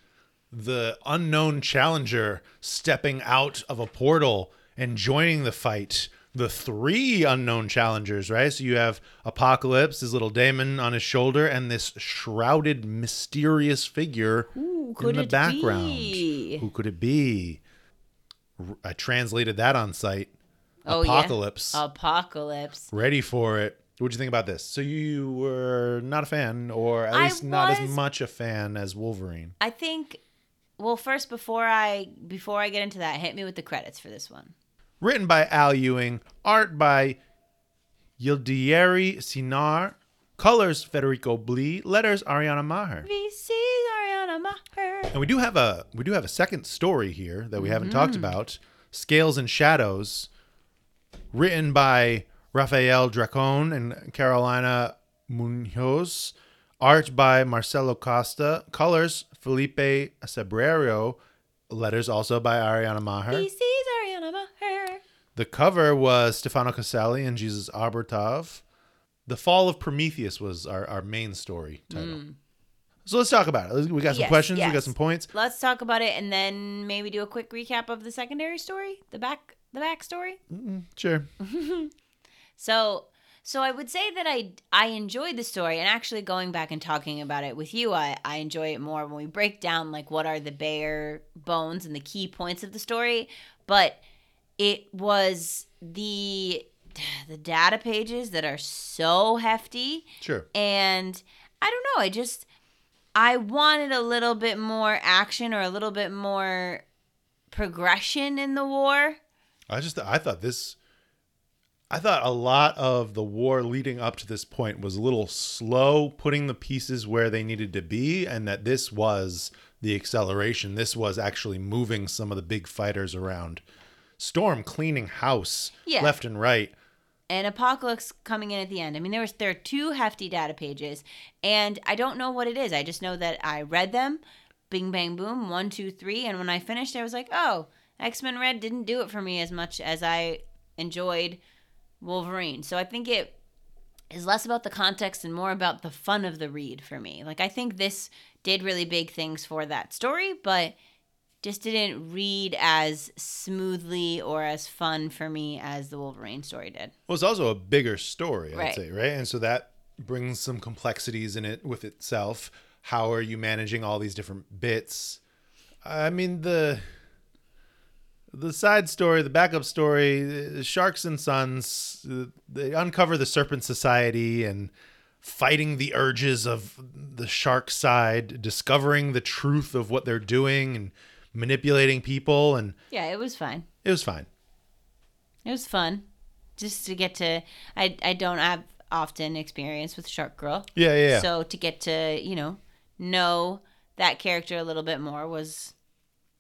the unknown challenger stepping out of a portal and joining the fight. The three unknown challengers, right? So you have Apocalypse, his little daemon on his shoulder, and this shrouded, mysterious figure in the it background. be? Who could it be? I translated that on site. Oh, yeah. Apocalypse. Apocalypse. Ready for it. What'd you think about this? So you were not a fan, or at I least not as much a fan as Wolverine. I think. Well, first before I before I get into that, hit me with the credits for this one. Written by Al Ewing, art by Yildiray Cinar, colors Federico Blee, letters Ariana Maher. VC Ariana Maher. And we do have a we do have a second story here that we haven't Mm-hmm. talked about. Scales and Shadows, written by Rafael Dracon and Carolina Munoz, art by Marcelo Costa, colors Felipe Cebrero, letters also by Ariana Maher. VC Ariana Maher. The cover was Stefano Caselli and Jesus Aburtov. The Fall of Prometheus was our, our main story title. So let's talk about it. We got some Mm. Yes, questions, we got some points. Let's talk about it and then maybe do a quick recap of the secondary story, the back the backstory. Sure. *laughs* So so I would say that I I enjoyed the story and actually going back and talking about it with you, I, I enjoy it more when we break down like what are the bare bones and the key points of the story. But it was the *sighs* the data pages that are so hefty Sure. and I don't know, I just I wanted a little bit more action or a little bit more progression in the war. I just I thought this I thought a lot of the war leading up to this point was a little slow putting the pieces where they needed to be and that this was the acceleration. This was actually moving some of the big fighters around. Storm cleaning house Yeah. left and right. and apocalypse coming in at the end i mean there was there are two hefty data pages and i don't know what it is i just know that i read them bing bang boom one two three and when i finished i was like oh x-men red didn't do it for me as much as i enjoyed wolverine so i think it is less about the context and more about the fun of the read for me like i think this did really big things for that story but just didn't read as smoothly or as fun for me as the wolverine story did Well, it's also a bigger story, I'd Right. say, right? And so that brings some complexities in it with itself. How are you managing all these different bits? I mean, the the side story, the backup story, uh, Sharks and Sons, uh, they uncover the Serpent Society and fighting the urges of the shark side, discovering the truth of what they're doing and manipulating people and Yeah, it was fine. it was fine. It was fun. Just to get to I I don't have often experience with Shark Girl. Yeah, yeah, yeah. So to get to, you know, know that character a little bit more was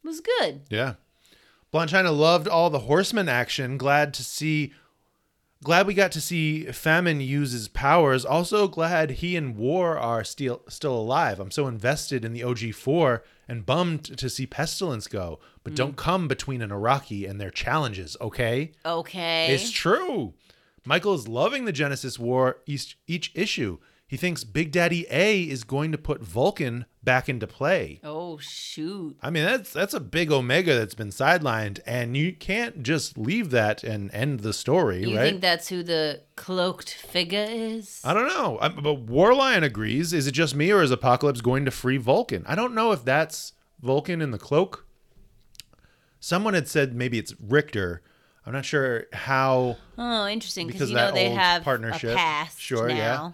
was good. Yeah. Blonde China loved all the horseman action. Glad to see glad we got to see Famine use his powers. Also glad he and War are still still alive. I'm so invested in the OG4 and bummed to see Pestilence go. But mm. don't come between an Arakki and their challenges, okay? Okay. It's true. Michael is loving the Genesis War each, each issue. He thinks Big Daddy A is going to put Vulcan back into play. oh shoot. I mean, that's that's a big omega that's been sidelined, and you can't just leave that and end the story, You right? think that's who the cloaked figure is? I don't know, I, but Warlion agrees. Is it just me, or is Apocalypse going to free Vulcan? I don't know if that's Vulcan in the cloak. Someone had said maybe it's Richter. I'm not sure how. oh, interesting Because you know they have partnership. a past Sure, yeah.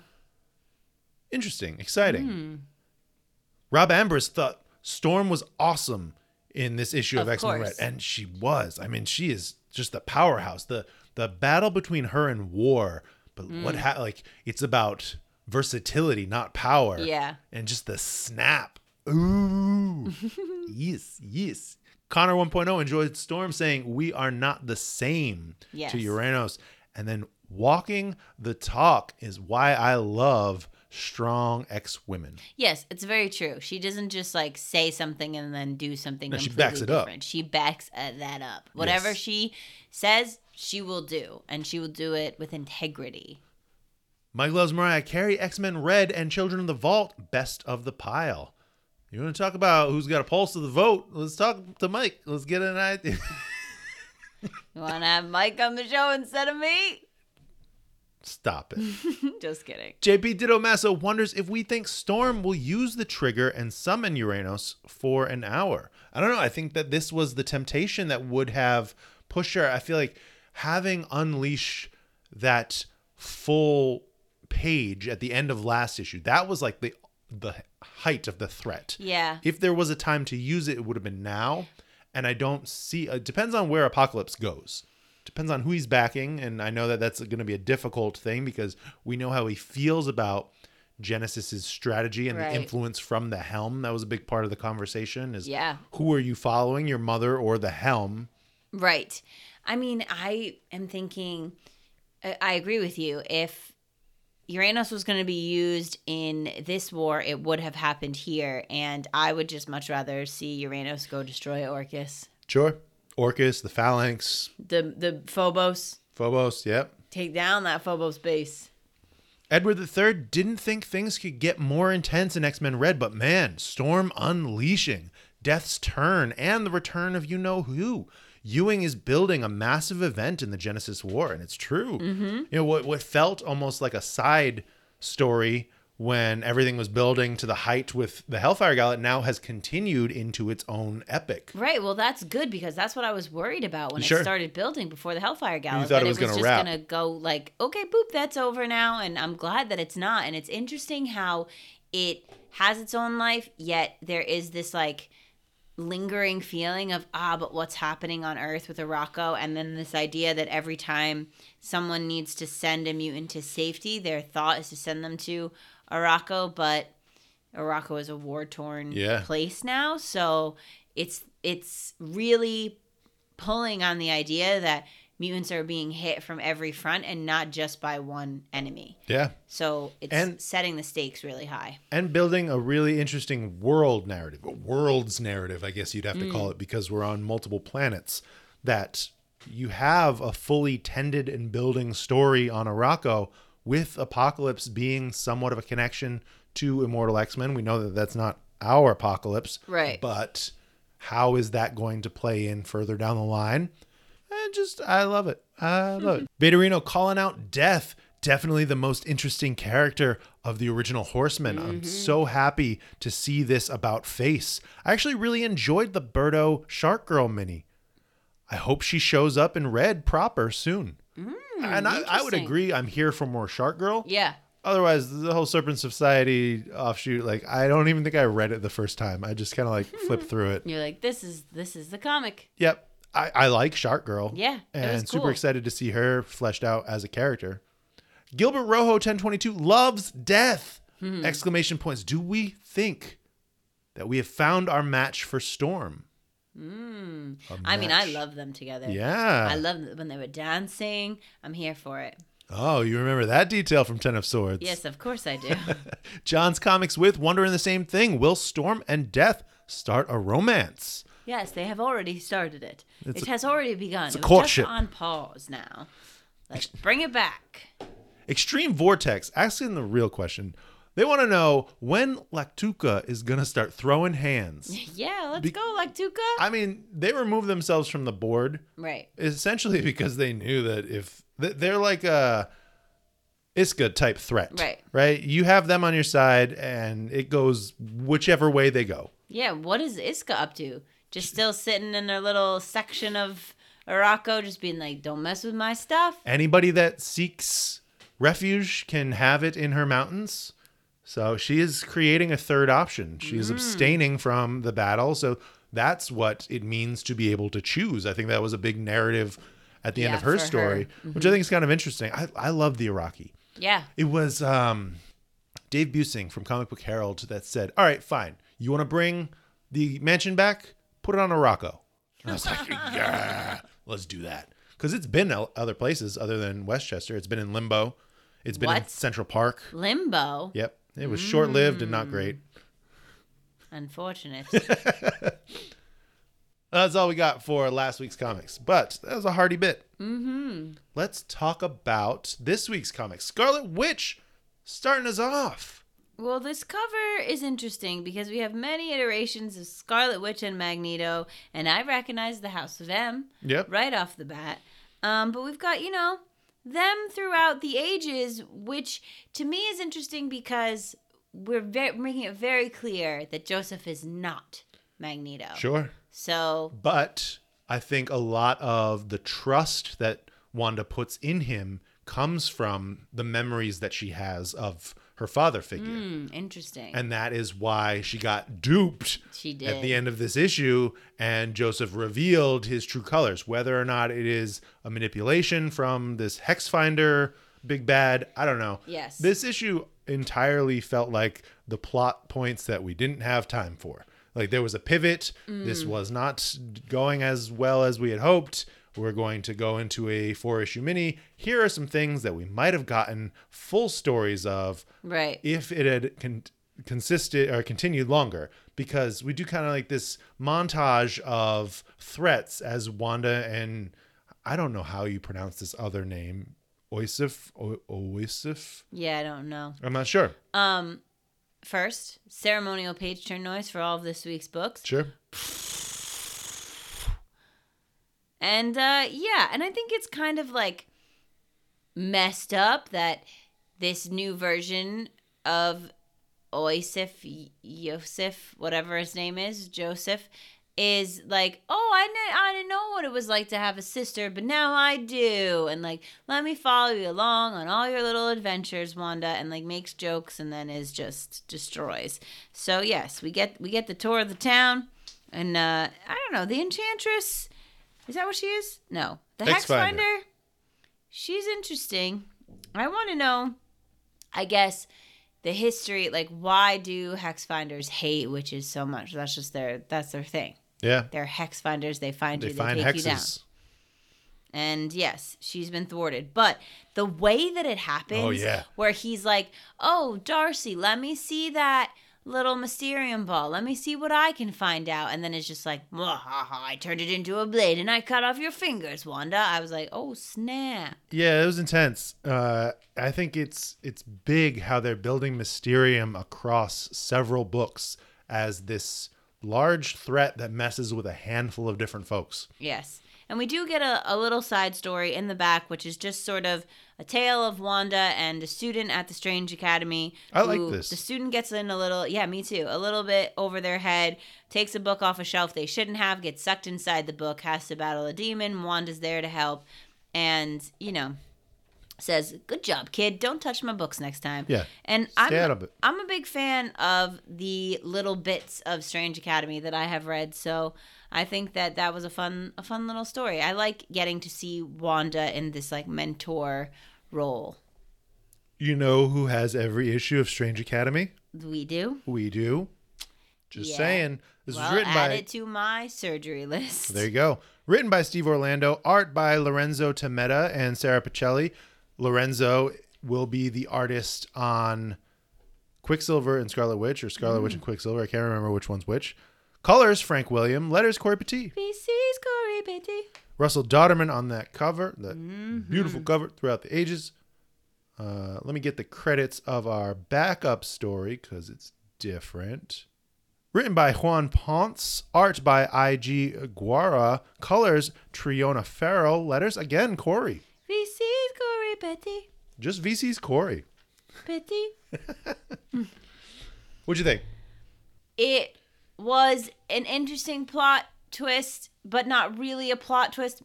Interesting, exciting. Hmm. Rob Ambrose thought Storm was awesome in this issue of, Of X Men Red, and she was. I mean, she is just the powerhouse. the The battle between her and War, but what Hmm. ha- like it's about versatility, not power. Yeah. and just the snap. Ooh, *laughs* yes, yes. Connor 1.0 enjoyed Storm saying, "We are not the same." Yes. To Uranos, and then walking the talk is why I love strong ex women. Yes, it's very true. She doesn't just like say something and then do something No, she backs it up. She backs uh, that up. Whatever Yes. she says, she will do, and she will do it with integrity. Mike loves Mariah Carey, X Men Red, and Children of the Vault, best of the pile. You want to talk about who's got a pulse of the vote? Let's talk to Mike. Let's get an idea. *laughs* You want to have Mike on the show instead of me? Stop it. *laughs* Just kidding. JP Ditto Massa wonders if we think Storm will use the trigger and summon Uranos for an hour. I don't know. I think that this was the temptation that would have pushed her. I feel like having Unleash that full page at the end of last issue, that was like the the height of the threat. Yeah. If there was a time to use it, it would have been now. And I don't see. It depends on where Apocalypse goes. Depends on who he's backing, and I know that that's going to be a difficult thing because we know how he feels about Genesis's strategy and Right. the influence from the helm. That was a big part of the conversation. Is Yeah. who are you following, your mother or the helm? Right. I mean, I am thinking, I I agree with you. If Uranos was going to be used in this war, it would have happened here. And I would just much rather see Uranos go destroy Orchis. Sure, Orchis, the Phalanx, The, the Phobos, Phobos. Yep. take down that Phobos base. Edward III didn't think things could get more intense in X Men Red, but man, Storm unleashing, Death's turn, and the return of you know who. Ewing is building a massive event in the Genesis War, and it's true. Mm-hmm. You know what? What felt almost like a side story when everything was building to the height with the Hellfire Gauntlet now has continued into its own epic. Right. Well, that's good because that's what I was worried about when Sure. it started building before the Hellfire Gala. thought that it was gonna just wrap. gonna go like, okay, boop, that's over now, and I'm glad that it's not. And it's interesting how it has its own life, yet there is this like lingering feeling of ah, but what's happening on Earth with Arakko, and then this idea that every time someone needs to send a mutant to safety, their thought is to send them to Arakko, but Arakko is a war torn Yeah. place now, so it's it's really pulling on the idea that mutants are being hit from every front and not just by one enemy. Yeah. So it's And- setting the stakes really high. and building a really interesting world narrative, a world's narrative, I guess you'd have to mm. call it, because we're on multiple planets. That you have a fully tended and building story on Arakko with Apocalypse being somewhat of a connection to Immortal X Men. We know that that's not our Apocalypse, Right. But how is that going to play in further down the line? I just I love it. I love it. *laughs* Beta Reno calling out death. Definitely the most interesting character of the original Horseman. I'm mm-hmm. so happy to see this about Face. I actually really enjoyed the Birdo Shark Girl mini. I hope she shows up in red proper soon. Mm. And I, I would interesting. agree. I'm here for more Shark Girl. Yeah. Otherwise, the whole Serpent Society offshoot, like I don't even think I read it the first time. I just kind of like flipped *laughs* through it. You're like, this is this is the comic. Yep. I, I like Shark Girl. Yeah, it And was super cool. excited to see her fleshed out as a character. Gilbert Rojo 1022 loves death. Hmm. Exclamation points. Do we think that we have found our match for Storm? A Hmm. I mean, I love them together. Yeah. I love when they were dancing. I'm here for it. oh, you remember that detail from Ten of Swords. Yes, of course I do. *laughs* John's Comics with wondering the same thing. Will Storm and Death start a romance? yes, they have already started it. It's it a- has already begun. it's a courtship. Just on pause now. Like, bring it back. Extreme Vortex asking the real question. They want to know when Lactuca is going to start throwing hands. *laughs* Yeah, let's Be- go, Lactuca. I mean, they removed themselves from the board right. essentially because they knew that if they're like a Isca type threat, Right. Right? You have them on your side, and it goes whichever way they go. Yeah, what is Isca up to? Just still sitting in a little section of Arakko, just being like, don't mess with my stuff. Anybody that seeks refuge can have it in her mountains. So she is creating a third option. She Mm. is abstaining from the battle. So that's what it means to be able to choose. I think that was a big narrative at the end of her story, her. Mm-hmm. which I think is kind of interesting. I, I love the Arakki. Yeah. It was um, Dave Buesing from Comic Book Herald that said, "All right, fine. You want to bring the mansion back? Put it on Arakko." And I was like, *laughs* "Yeah, let's do that." Because it's been other places other than Westchester. It's been in Limbo. It's been in What? Central Park. Limbo. Yep, it was short lived and not great. Unfortunate. *laughs* That's all we got for last week's comics, but that was a hearty bit. Mm-hmm. Let's talk about this week's comics. Scarlet Witch starting us off. well, this cover is interesting because we have many iterations of Scarlet Witch and Magneto, and I recognize the House of M Yep. right off the bat. Um, but we've got, you know, them throughout the ages, which to me is interesting because we're ve- making it very clear that Joseph is not Magneto. Sure. So But I think a lot of the trust that Wanda puts in him comes from the memories that she has of her father figure. hmm, interesting. And that is why she got duped she did. at the end of this issue and Joseph revealed his true colors. Whether or not it is a manipulation from this hex finder big bad, I don't know. Yes. This issue entirely felt like the plot points that we didn't have time for. Like there was a pivot. This Mm. was not going as well as we had hoped. We're going to go into a four issue mini. Here are some things that we might have gotten full stories of right. if it had con- consisted or continued longer because we do kind of like this montage of threats as Wanda and I don't know how you pronounce this other name Oisif o- Oisif Yeah, I don't know. I'm not sure Um, first, ceremonial page turn noise for all of this week's books. sure And uh yeah, and I think it's kind of like messed up that this new version of Oisif Yosef, whatever his name is, Joseph, is like, oh, I didn't, I didn't know what it was like to have a sister, but now I do, and like, let me follow you along on all your little adventures, Wanda, and like makes jokes and then is just destroys. So yes, we get we get the tour of the town, and uh I don't know, the Enchantress. Is that what she is? No. The Hex. Finder. She's interesting. I want to know, I guess, the history. Like, why do Hex Finders hate witches so much? That's just their. That's their thing. yeah They're Hex Finders. They find they you. find they take you down. hexes And yes, she's been thwarted. But the way that it happens, Oh, yeah. where he's like, "Oh, Darcy, let me see that." Little Mysterium ball. Let me see what I can find out. And then it's just like, "Mwahaha, I turned it into a blade and I cut off your fingers, Wanda. I was like, oh, snap. yeah it was intense uh I think it's it's big how they're building Mysterium across several books as this large threat that messes with a handful of different folks Yes. And we do get a, a little side story in the back, which is just sort of a tale of Wanda and a student at the Strange Academy. I like this. The student gets in a little, yeah, me too, a little bit over their head, takes a book off a shelf they shouldn't have, gets sucked inside the book, has to battle a demon. Wanda's there to help. And, you know, says, Good job, kid. Don't touch my books next time. Yeah. And I'm, it. I'm a big fan of the little bits of Strange Academy that I have read, so I think that that was a fun a fun little story. I like getting to see Wanda in this like mentor role. You know who has every issue of Strange Academy? We do. We do. Just Yeah. saying. This well, was written add by. it to my surgery list. There you go. Written by Steve Orlando, art by Lorenzo Tammetta and Sara Pichelli. Lorenzo will be the artist on Quicksilver and Scarlet Witch, or Scarlet Witch and mm. Quicksilver. I can't remember which one's which. Colors Frank William. Letters Cory Petit. VC's Cory Petit. Russell Dauterman on that cover, that beautiful cover throughout the ages. Uh, let me get the credits of our backup story because it's different. Written by Juan Ponce, art by I.G. Guara, colors Triona Farrell, letters again Cory. VC's Cory Petit. Just VC's Cory. Betty. *laughs* What'd you think? It was an interesting plot twist, but not really a plot twist.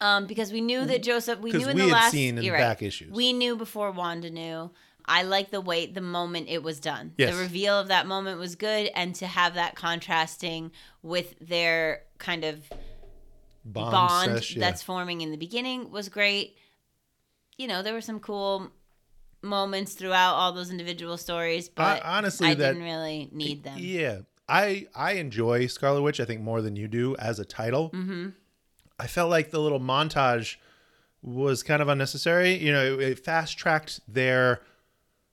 Um, because we knew that Joseph, we knew in we the had last seen in you're back issues. We knew before Wanda knew. I like the way the moment it was done. Yes. The reveal of that moment was good, and to have that contrasting with their kind of Bond, bond sesh, yeah. that's forming in the beginning was great. You know, there were some cool moments throughout all those individual stories, but honestly, I that- didn't really need them. Yeah, I I enjoy Scarlet Witch. I think more than you do as a title. Mm-hmm. I felt like the little montage was kind of unnecessary. You know, it, fast tracked their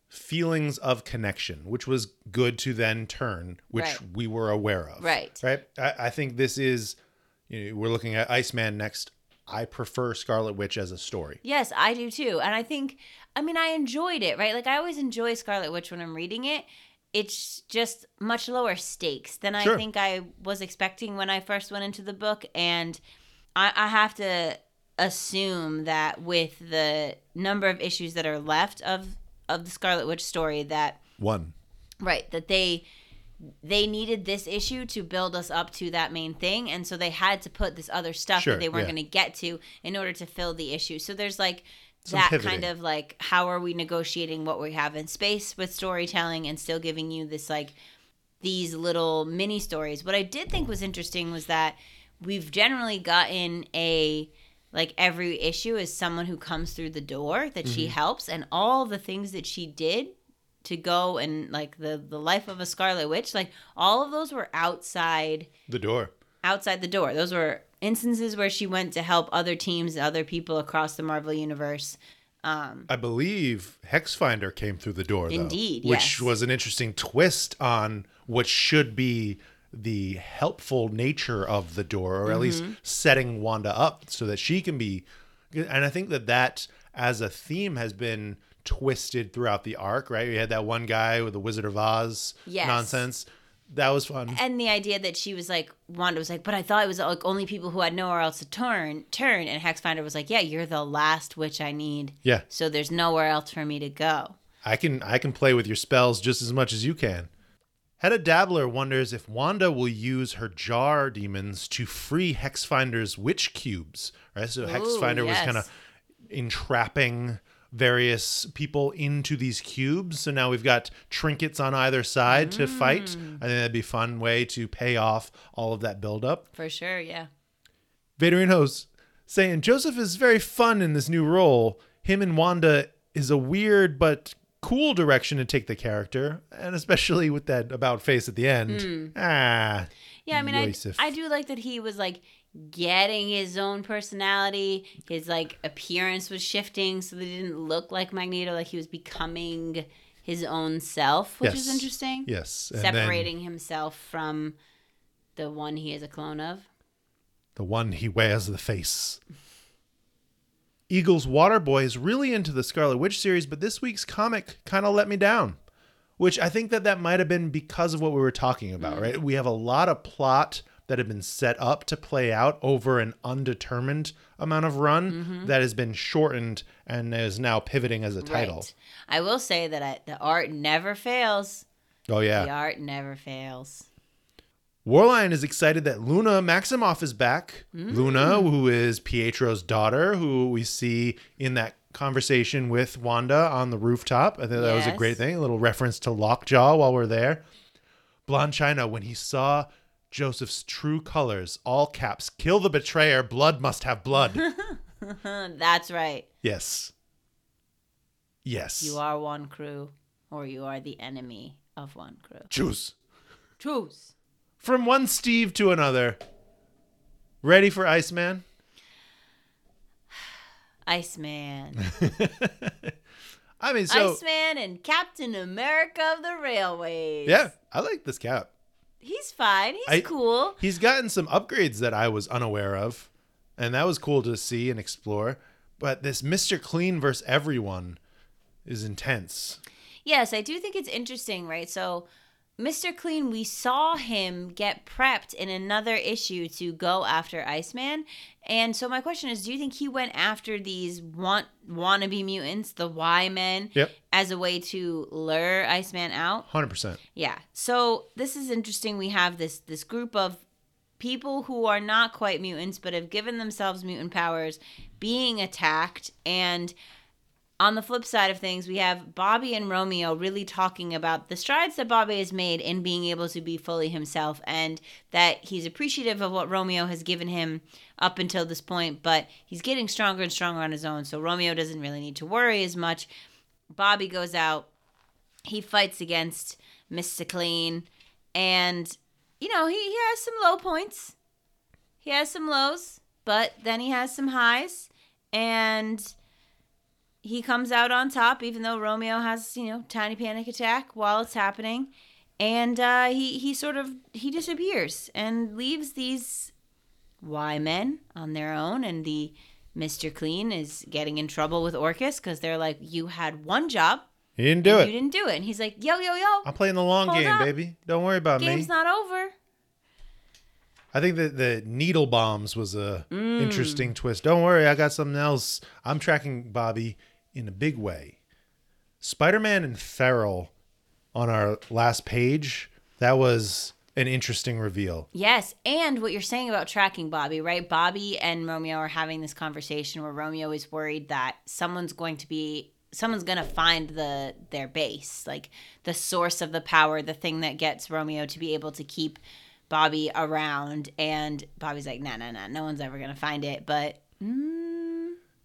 feelings of connection, which was good to then turn, which Right. we were aware of. Right. Right. I, I think this is. You know, we're looking at Iceman next. I prefer Scarlet Witch as a story. Yes, I do too. And I think, I mean, I enjoyed it, right? Like, I always enjoy Scarlet Witch when I'm reading it. It's just much lower stakes than Sure. I think I was expecting when I first went into the book. And I, I have to assume that with the number of issues that are left of of the Scarlet Witch story that One. right that they they needed this issue to build us up to that main thing and so they had to put this other stuff Sure, that they weren't yeah. going to get to in order to fill the issue so there's like Some that pivoting. kind of like how are we negotiating what we have in space with storytelling and still giving you this like these little mini stories what i did think was interesting was that we've generally gotten a like every issue is someone who comes through the door that she mm-hmm. helps and all the things that she did to go and like the the life of a scarlet witch like all of those were outside The door. outside the door those were instances where she went to help other teams other people across the marvel universe um I believe Hexfinder came through the door, though. Indeed, Which yes. was an interesting twist on what should be the helpful nature of the door, or at least Mm-hmm. setting Wanda up so that she can be. And I think that that, as a theme, has been twisted throughout the arc, right? We had that one guy with the Wizard of Oz Yes. nonsense. That was fun. and the idea that she was like Wanda was like, but I thought it was like only people who had nowhere else to turn turn, and Hexfinder was like, yeah, you're the last witch I need, Yeah. so there's nowhere else for me to go. I can I can play with your spells just as much as you can. Hedda Dabbler wonders if Wanda will use her jar demons to free Hexfinder's witch cubes. Right, so Hexfinder was yes. kind of entrapping various people into these cubes. So now we've got trinkets on either side to fight. I think that'd be a fun way to pay off all of that buildup. For sure, yeah. Vaderine host saying Joseph is very fun in this new role. Him and Wanda is a weird but cool direction to take the character, and especially with that about face at the end. Ah, Yeah, I mean, I, I do like that he was like getting his own personality. His like appearance was shifting, so that he didn't look like Magneto. Like he was becoming his own self, which is interesting. yes, and then Separating himself from the one he is a clone of. the one he wears the face. Eagles Waterboy is really into the Scarlet Witch series, but this week's comic kind of let me down. Which I think that that might have been because of what we were talking about, mm. right? We have a lot of plot that have been set up to play out over an undetermined amount of run mm-hmm. that has been shortened and is now pivoting as a title. Right. I will say that I, the art never fails. Oh yeah, The art never fails. Warlion is excited that Luna Maximoff is back. Mm. Luna, who is Pietro's daughter, who we see in that conversation with Wanda on the rooftop. I think that was a great thing. A little reference to Lockjaw while we're there. Blonde China, when he saw Joseph's true colors, all caps, kill the betrayer, blood must have blood. *laughs* That's right. yes. Yes. You are one crew, or you are the enemy of one crew. Choose. Choose. From one Steve to another. Ready for Iceman? *sighs* Iceman. *laughs* I mean, so. Iceman and Captain America of the Railways. Yeah, I like this cap. He's fine. He's I- cool. He's gotten some upgrades that I was unaware of, and that was cool to see and explore. But this Mr. Clean versus everyone is intense. Yes, I do think it's interesting, right? So, Mr. Clean, we saw him get prepped in another issue to go after Iceman. And so, my question is do you think he went after these want wannabe mutants, the Y men, Yep. as a way to lure Iceman out? 100%. Yeah. So this is interesting. We have this this group of people who are not quite mutants but have given themselves mutant powers being attacked and on the flip side of things, we have Bobby and Romeo really talking about the strides that Bobby has made in being able to be fully himself and that he's appreciative of what Romeo has given him up until this point, but he's getting stronger and stronger on his own. So Romeo doesn't really need to worry as much. Bobby goes out, he fights against Mr. Clean, and you know, he, he has some low points. He has some lows, but then he has some highs, and he comes out on top, even though Romeo has, you know, tiny panic attack while it's happening. And uh, he, he sort of he disappears and leaves these Y men on their own and the Mr. Clean is getting in trouble with Orchis because they're like, You had one job, you didn't do it, you didn't do it. And he's like, Yo, yo, yo, I'm playing the long game, up. baby. Don't worry about game's me. Game's not over. I think that the needle bombs was a Mm. interesting twist. Don't worry, I got something else. I'm tracking Bobby in a big way. Spider-Man and Feral on our last page. That was an interesting reveal. Yes, and what you're saying about tracking Bobby, right? Bobby and Romeo are having this conversation where Romeo is worried that someone's going to be someone's going to find the their base, like the source of the power, the thing that gets Romeo to be able to keep Bobby around and Bobby's like, "No, no, no. No one's ever going to find it." But mm,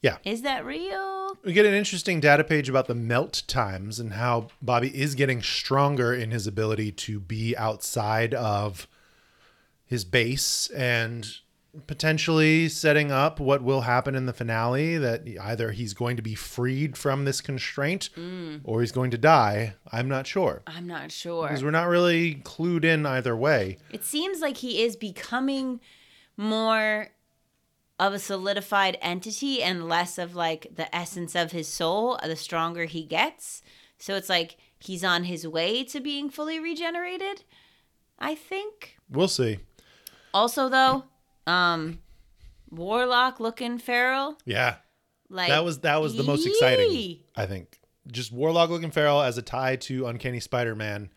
Yeah. is that real? We get an interesting data page about the melt times and how Bobby is getting stronger in his ability to be outside of his base and potentially setting up what will happen in the finale that either he's going to be freed from this constraint mm. or he's going to die. I'm not sure. I'm not sure. Because we're not really clued in either way. It seems like he is becoming more of a solidified entity and less of like the essence of his soul the stronger he gets. So it's like he's on his way to being fully regenerated, I think. We'll see. Also though, um Warlock looking feral, Yeah. like That was that was the most exciting, I think. Just Warlock looking feral as a tie to Uncanny Spider-Man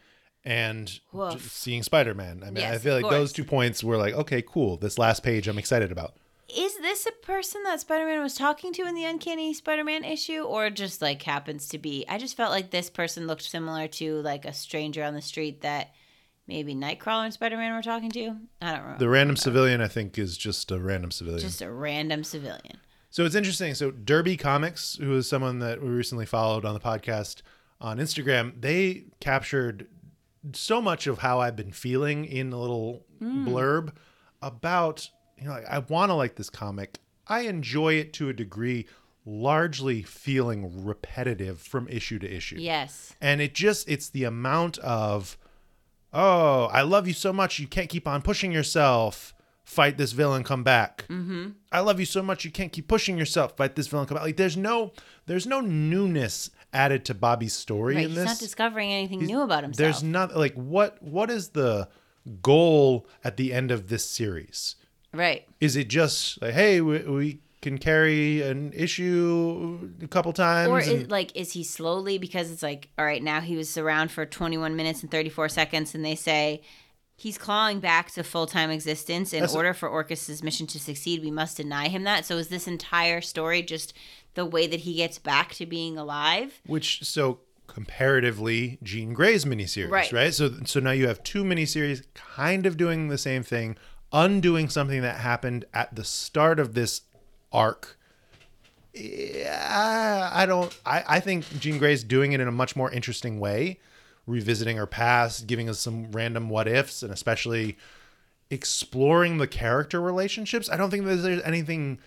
and seeing Spider-Man. I mean, Yes, I feel like those two points were like, okay, cool. This last page I'm excited about. Is this a person that Spider-Man was talking to in the Uncanny Spider-Man issue or just like happens to be? I just felt like this person looked similar to like a stranger on the street that maybe Nightcrawler and Spider-Man were talking to. I don't remember. The random civilian I think is just a random civilian. just a random civilian. So it's interesting. So Derby Comics, who is someone that we recently followed on the podcast on Instagram, they captured so much of how I've been feeling in a little hmm. blurb about, you know, like, I want to like this comic. I enjoy it to a degree, largely feeling repetitive from issue to issue. Yes. And it just, it's the amount of, oh, I love you so much, you can't keep on pushing yourself. Fight this villain, come back. Mm-hmm. I love you so much, you can't keep pushing yourself. Fight this villain, come back. Like there's no, there's no newness added to Bobby's story Right. in He's this. not discovering anything new about himself. there's not like what, what is the goal at the end of this series? Right. Is it just like, hey, we, we can carry an issue a couple times? Or and- like is he slowly because it's like all right now he was around for 21 minutes and 34 seconds and they say he's clawing back to full-time existence in That's- order for Orchis's mission to succeed we must deny him that so is this entire story just the way that he gets back to being alive which so comparatively Jean Grey's miniseries, Right. right? So so now you have two miniseries kind of doing the same thing, undoing something that happened at the start of this arc. Yeah, I don't I, I think Jean Grey's doing it in a much more interesting way, revisiting her past, giving us some random what ifs, and especially exploring the character relationships. I don't think there's anything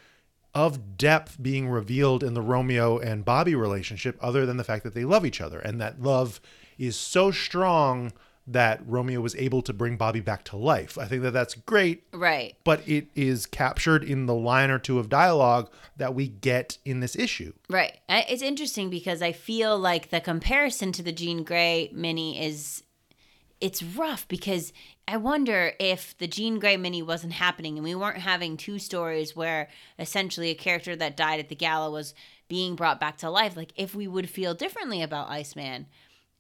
of depth being revealed in the Romeo and Bobby relationship other than the fact that they love each other and that love is so strong that Romeo was able to bring Bobby back to life. I think that that's great, right but it is captured in the line or two of dialogue that we get in this issue. right it's interesting because I feel like the comparison to the Jean Grey mini is it's rough because I wonder if the Jean Grey mini wasn't happening and we weren't having two stories where essentially a character that died at the gala was being brought back to life, like if we would feel differently about Iceman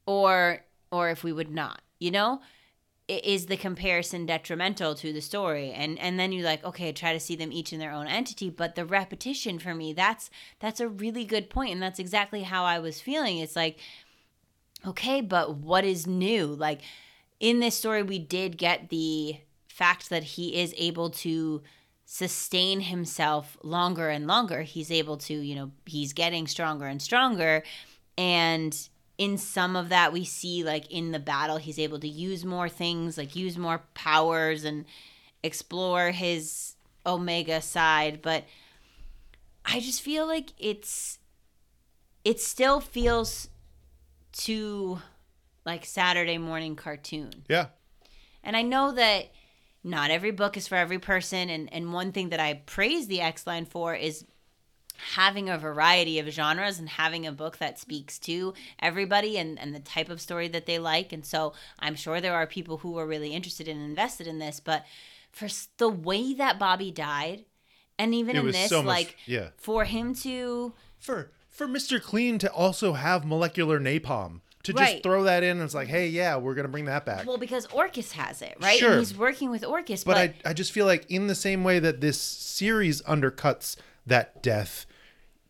or or if we would not, you know? Is the comparison detrimental to the story? And and then you like, okay, try to see them each in their own entity, but the repetition for me, that's that's a really good point and that's exactly how I was feeling. It's like okay, but what is new? Like in this story, we did get the fact that he is able to sustain himself longer and longer. He's able to, you know, he's getting stronger and stronger. And in some of that, we see like in the battle, he's able to use more things, like use more powers and explore his Omega side. But I just feel like it's, it still feels too like Saturday morning cartoon. Yeah. And I know that not every book is for every person and and one thing that I praise the X line for is having a variety of genres and having a book that speaks to everybody and, and the type of story that they like. And so I'm sure there are people who are really interested and invested in this, but for the way that Bobby died, and even It in this, so much- like yeah. for him to For for Mr. Clean to also have molecular napalm to just Right. throw that in, and it's like, hey, yeah, we're gonna bring that back. well, because Orchis has it, right? Sure. And he's working with Orchis, but but, I, I just feel like in the same way that this series undercuts that death,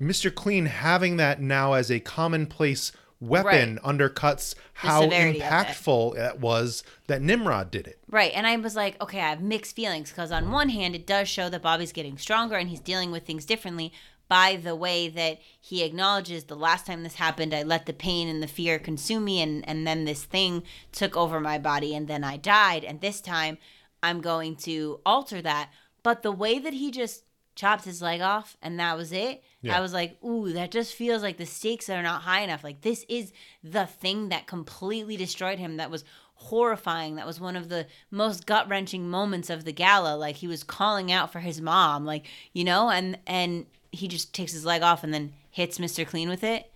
Mr. Clean having that now as a commonplace weapon undercuts how of it. impactful it was that Nimrod did it. Right. And I was like, okay, I have mixed feelings because on one hand, it does show that Bobby's getting stronger and he's dealing with things differently by the way that he acknowledges the last time this happened, I let the pain and the fear consume me and, and then this thing took over my body and then I died. And this time I'm going to alter that. But the way that he just chopped his leg off and that was it, Yeah. I was like, ooh, that just feels like the stakes are not high enough. Like this is the thing that completely destroyed him. That was horrifying. That was one of the most gut wrenching moments of the gala. Like he was calling out for his mom, like you know, and and he just takes his leg off and then hits Mister Clean with it.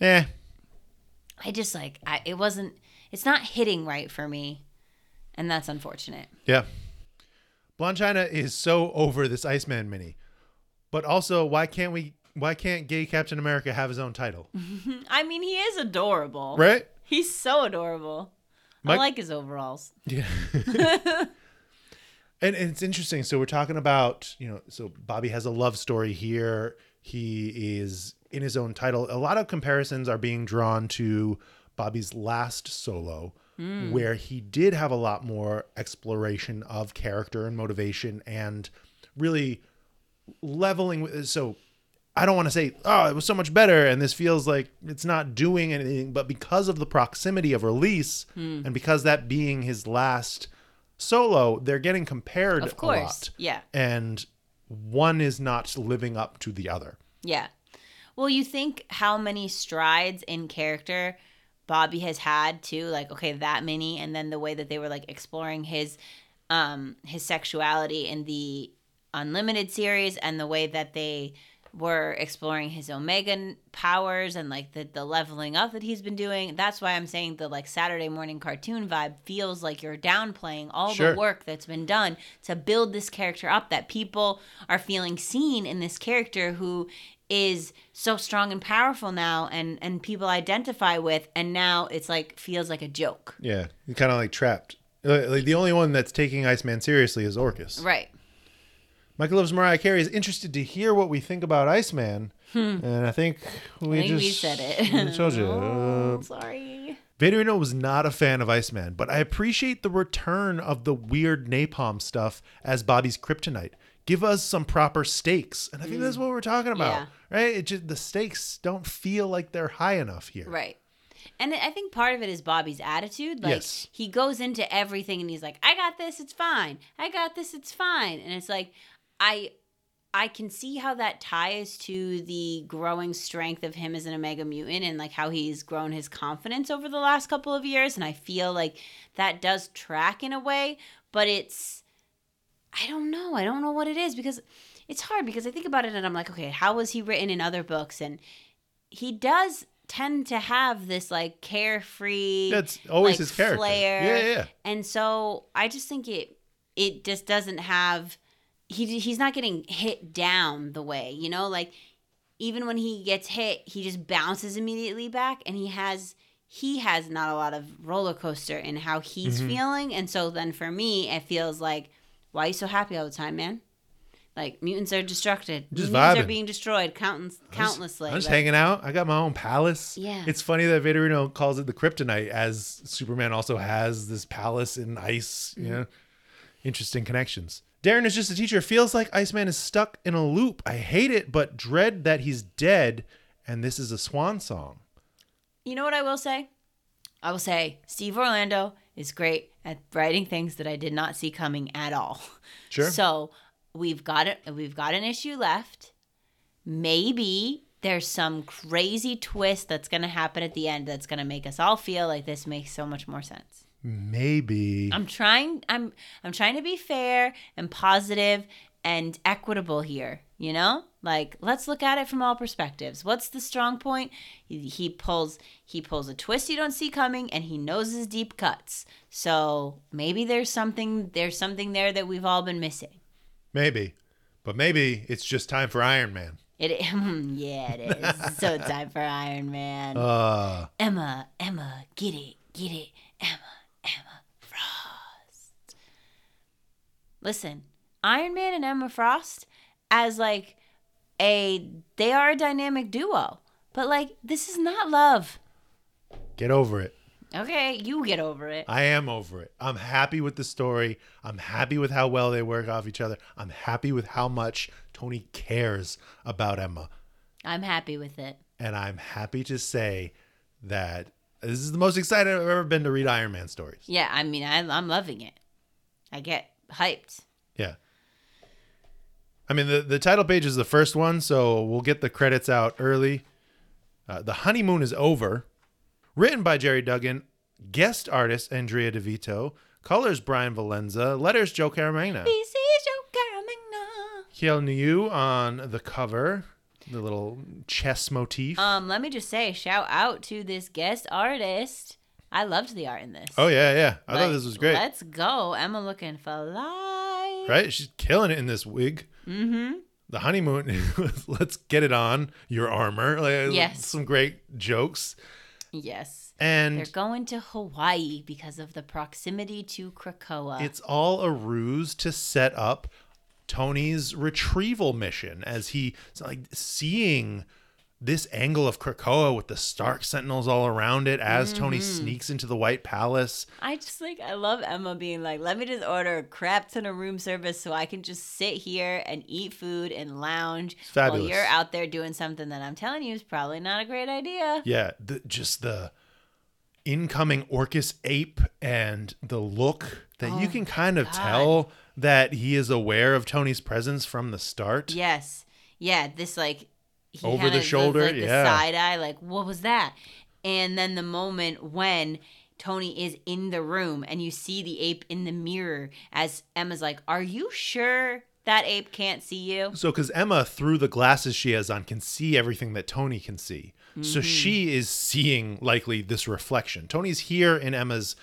Yeah. I just like I, it wasn't. It's not hitting right for me, and that's unfortunate. Yeah. Blonde China is so over this Iceman mini. But also, why can't we why can't gay Captain America have his own title? *laughs* I mean, he is adorable. Right? He's so adorable. I like his overalls. *laughs* Yeah. *laughs* and, and it's interesting. So we're talking about, you know, so Bobby has a love story here. He is in his own title. A lot of comparisons are being drawn to Bobby's last solo, hmm. where he did have a lot more exploration of character and motivation and really leveling with so I don't want to say, oh, it was so much better, and this feels like it's not doing anything. But because of the proximity of release, and because that being his last solo, they're getting compared Of a lot. Yeah. And one is not living up to the other. Yeah. Well, you think how many strides in character Bobby has had too, like okay, that many, and then the way that they were like exploring his um his sexuality in the Unlimited series, and the way that they were exploring his Omega powers and like the the leveling up that he's been doing. That's why I'm saying the like Saturday morning cartoon vibe feels like you're downplaying all Sure. the work that's been done to build this character up. That people are feeling seen in this character who is so strong and powerful now and and people identify with and now it's like feels like a joke Yeah, you're kind of like trapped. Uh, Like the only one that's taking Iceman seriously is Orchis. right Michael loves Mariah Carey is interested to hear what we think about Iceman, and I think we Hmm. i think just we said it we told you. *laughs* oh, Uh, sorry Vaderino was not a fan of Iceman, but I appreciate the return of the weird napalm stuff as Bobby's kryptonite. Give us some proper stakes, and I think that's what we're talking about, Mm. Yeah. right? It just the stakes don't feel like they're high enough here. right and I think part of it is Bobby's attitude. Like Yes. he goes into everything and he's like, "I got this, it's fine. I got this, it's fine." And it's like, I, I can see how that ties to the growing strength of him as an Omega mutant and like how he's grown his confidence over the last couple of years. And I feel like that does track in a way, but it's, I don't know. I don't know what it is because it's hard because I think about it and I'm like, okay, how was he written in other books? And he does tend to have this like carefree That's always like, his character. flair. Yeah, yeah, yeah. And so I just think it it just doesn't have he he's not getting hit down the way, you know, like even when he gets hit, he just bounces immediately back and he has he has not a lot of roller coaster in how he's Mm-hmm. feeling. And so then for me, it feels like why are you so happy all the time, man? Like mutants are destructed. Just mutants are being destroyed countless countlessly. I'm just Like, hanging out. I got my own palace. Yeah. It's funny that Vaderino calls it the kryptonite, as Superman also has this palace in ice. You know, interesting connections. Darren is just a teacher. Feels like Iceman is stuck in a loop. I hate it, but dread that he's dead, and this is a swan song. You know what I will say? I will say Steve Orlando is great at writing things that I did not see coming at all. Sure. So we've got it. We've got an issue left. Maybe there's some crazy twist that's going to happen at the end that's going to make us all feel like this makes so much more sense. Maybe. I'm trying. I'm I'm trying to be fair and positive and equitable here. You know. Like, let's look at it from all perspectives. What's the strong point? He, he pulls he pulls a twist you don't see coming, and he knows his deep cuts. So maybe there's something there's something there that we've all been missing. Maybe. But maybe it's just time for Iron Man. It *laughs* yeah, it is. so time for Iron Man. *laughs* Uh, Emma, Emma, get it, get it, Emma, Emma Frost. Listen, Iron Man and Emma Frost as like a they are a dynamic duo. But like this is not love. get over it. Okay, you get over it. I am over it. I'm happy with the story. I'm happy with how well they work off each other. I'm happy with how much Tony cares about Emma. I'm happy with it. And I'm happy to say that this is the most excited I've ever been to read Iron Man stories. Yeah, I mean I I'm loving it. I get hyped. Yeah. I mean, the, the title page is the first one, so we'll get the credits out early. Uh, the honeymoon is over. Written by Gerry Duggan, guest artist Andrea Di Vito, colors Bryan Valenza, letters Joe Caramagna. Is your Caramagna. Kael Ngu on the cover, the little chess motif. Um, let me just say, shout out to this guest artist. I loved the art in this. oh yeah, yeah. I thought this was great. Let's go. Emma looking fly. Right? She's killing it in this wig. Mm-hmm. The honeymoon. *laughs* let's get it on your armor. Like, Yes. Some great jokes. Yes. And They're going to Hawaii because of the proximity to Krakoa. It's all a ruse to set up Tony's retrieval mission as he like seeing this angle of Krakoa with the Stark Sentinels all around it as Tony Mm-hmm. sneaks into the White Palace. I just like I love Emma being like, let me just order a crap ton of room service so I can just sit here and eat food and lounge while you're out there doing something that I'm telling you is probably not a great idea. Yeah, the, just the incoming Orchis ape and the look that you Oh can kind of God. tell that he is aware of Tony's presence from the start. Yes. Yeah, this like he Over the shoulder, like, the yeah. side eye, like what was that? And then the moment when Tony is in the room and you see the ape in the mirror as Emma's like, "Are you sure that ape can't see you?" So, because Emma, through the glasses she has on, can see everything that Tony can see. So mm-hmm. she is seeing likely this reflection. Tony's here in Emma's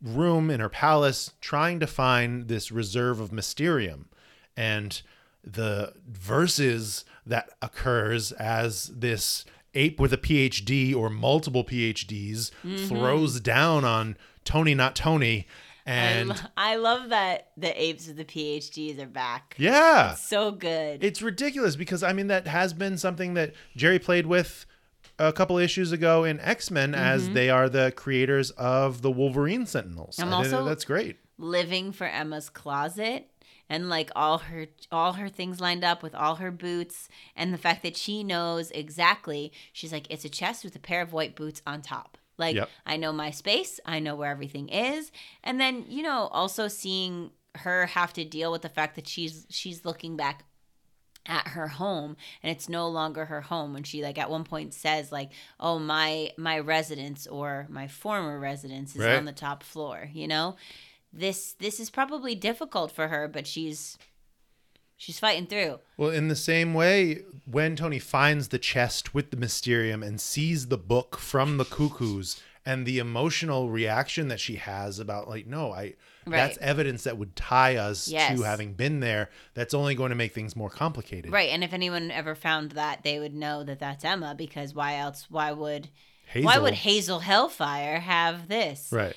room in her palace, trying to find this reserve of Mysterium, and the verses that occurs as this ape with a PhD or multiple PhDs throws down on Tony, not Tony, I, and lo- I love that the apes with the PhDs are back. yeah, So good. it's ridiculous because I mean that has been something that Gerry played with a couple issues ago in X Men as they are the creators of the Wolverine Sentinels. Mm-hmm. I'm also- that's great. living for Emma's closet and like all her all her things lined up with all her boots and the fact that she knows exactly she's like it's a chest with a pair of white boots on top like Yep. I know my space I know where everything is and then you know also seeing her have to deal with the fact that she's she's looking back at her home and it's no longer her home when she like at one point says like oh my my residence or my former residence is Right. on the top floor you know this this is probably difficult for her but she's she's fighting through Well, in the same way, when Tony finds the chest with the Mysterium and sees the book from the Cuckoos and the emotional reaction that she has about like, no, I that's evidence that would tie us Yes. to having been there. That's only going to make things more complicated. right and if anyone ever found that they would know that that's emma because why else why would Hazel. why would hazel hellfire have this Right.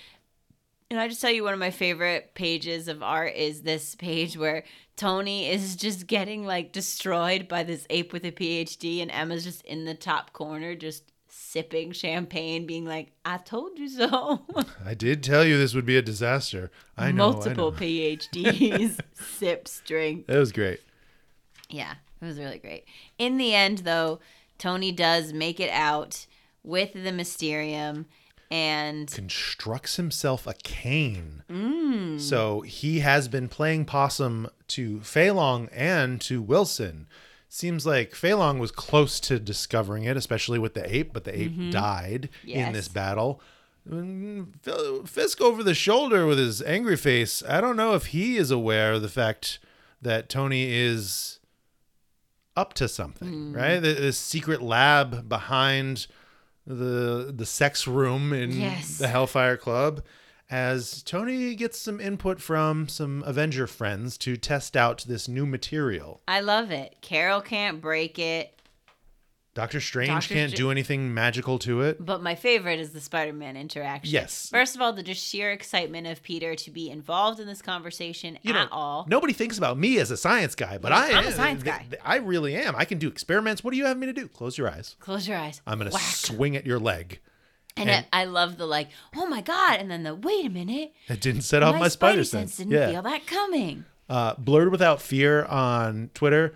And I just tell you one of my favorite pages of art is this page where Tony is just getting like destroyed by this ape with a PhD and Emma's just in the top corner just sipping champagne being like I told you so. *laughs* I did tell you this would be a disaster. I know. I Multiple know. *laughs* PhDs sips drink. It was great. Yeah, it was really great. In the end though, Tony does make it out with the Mysterium and constructs himself a cane. Mm. So he has been playing possum to Feilong and to Wilson. Seems like Feilong was close to discovering it, especially with the ape, but the ape died in Mm-hmm. Yes. this battle. Mm, Fisk over the shoulder with his angry face. I don't know if he is aware of the fact that Tony is up to something, Hmm. right? The, the secret lab behind the the sex room in Yes. the Hellfire Club. As Tony gets some input from some Avenger friends to test out this new material. I love it. Carol can't break it, Doctor Strange Doctor can't Str- do anything magical to it. but my favorite is the Spider-Man interaction. Yes. First of all, the just sheer excitement of Peter to be involved in this conversation you know, at all. nobody thinks about me as a science guy, but I I'm a am- science guy. th- I really am. I can do experiments. What do you have me to do? Close your eyes. Close your eyes. I'm gonna Whack. swing at your leg. And, and- I, I love the like, oh my god, and then the wait a minute. It didn't set off my, spider sense. didn't yeah. feel that coming. Uh, Blurred Without Fear on Twitter,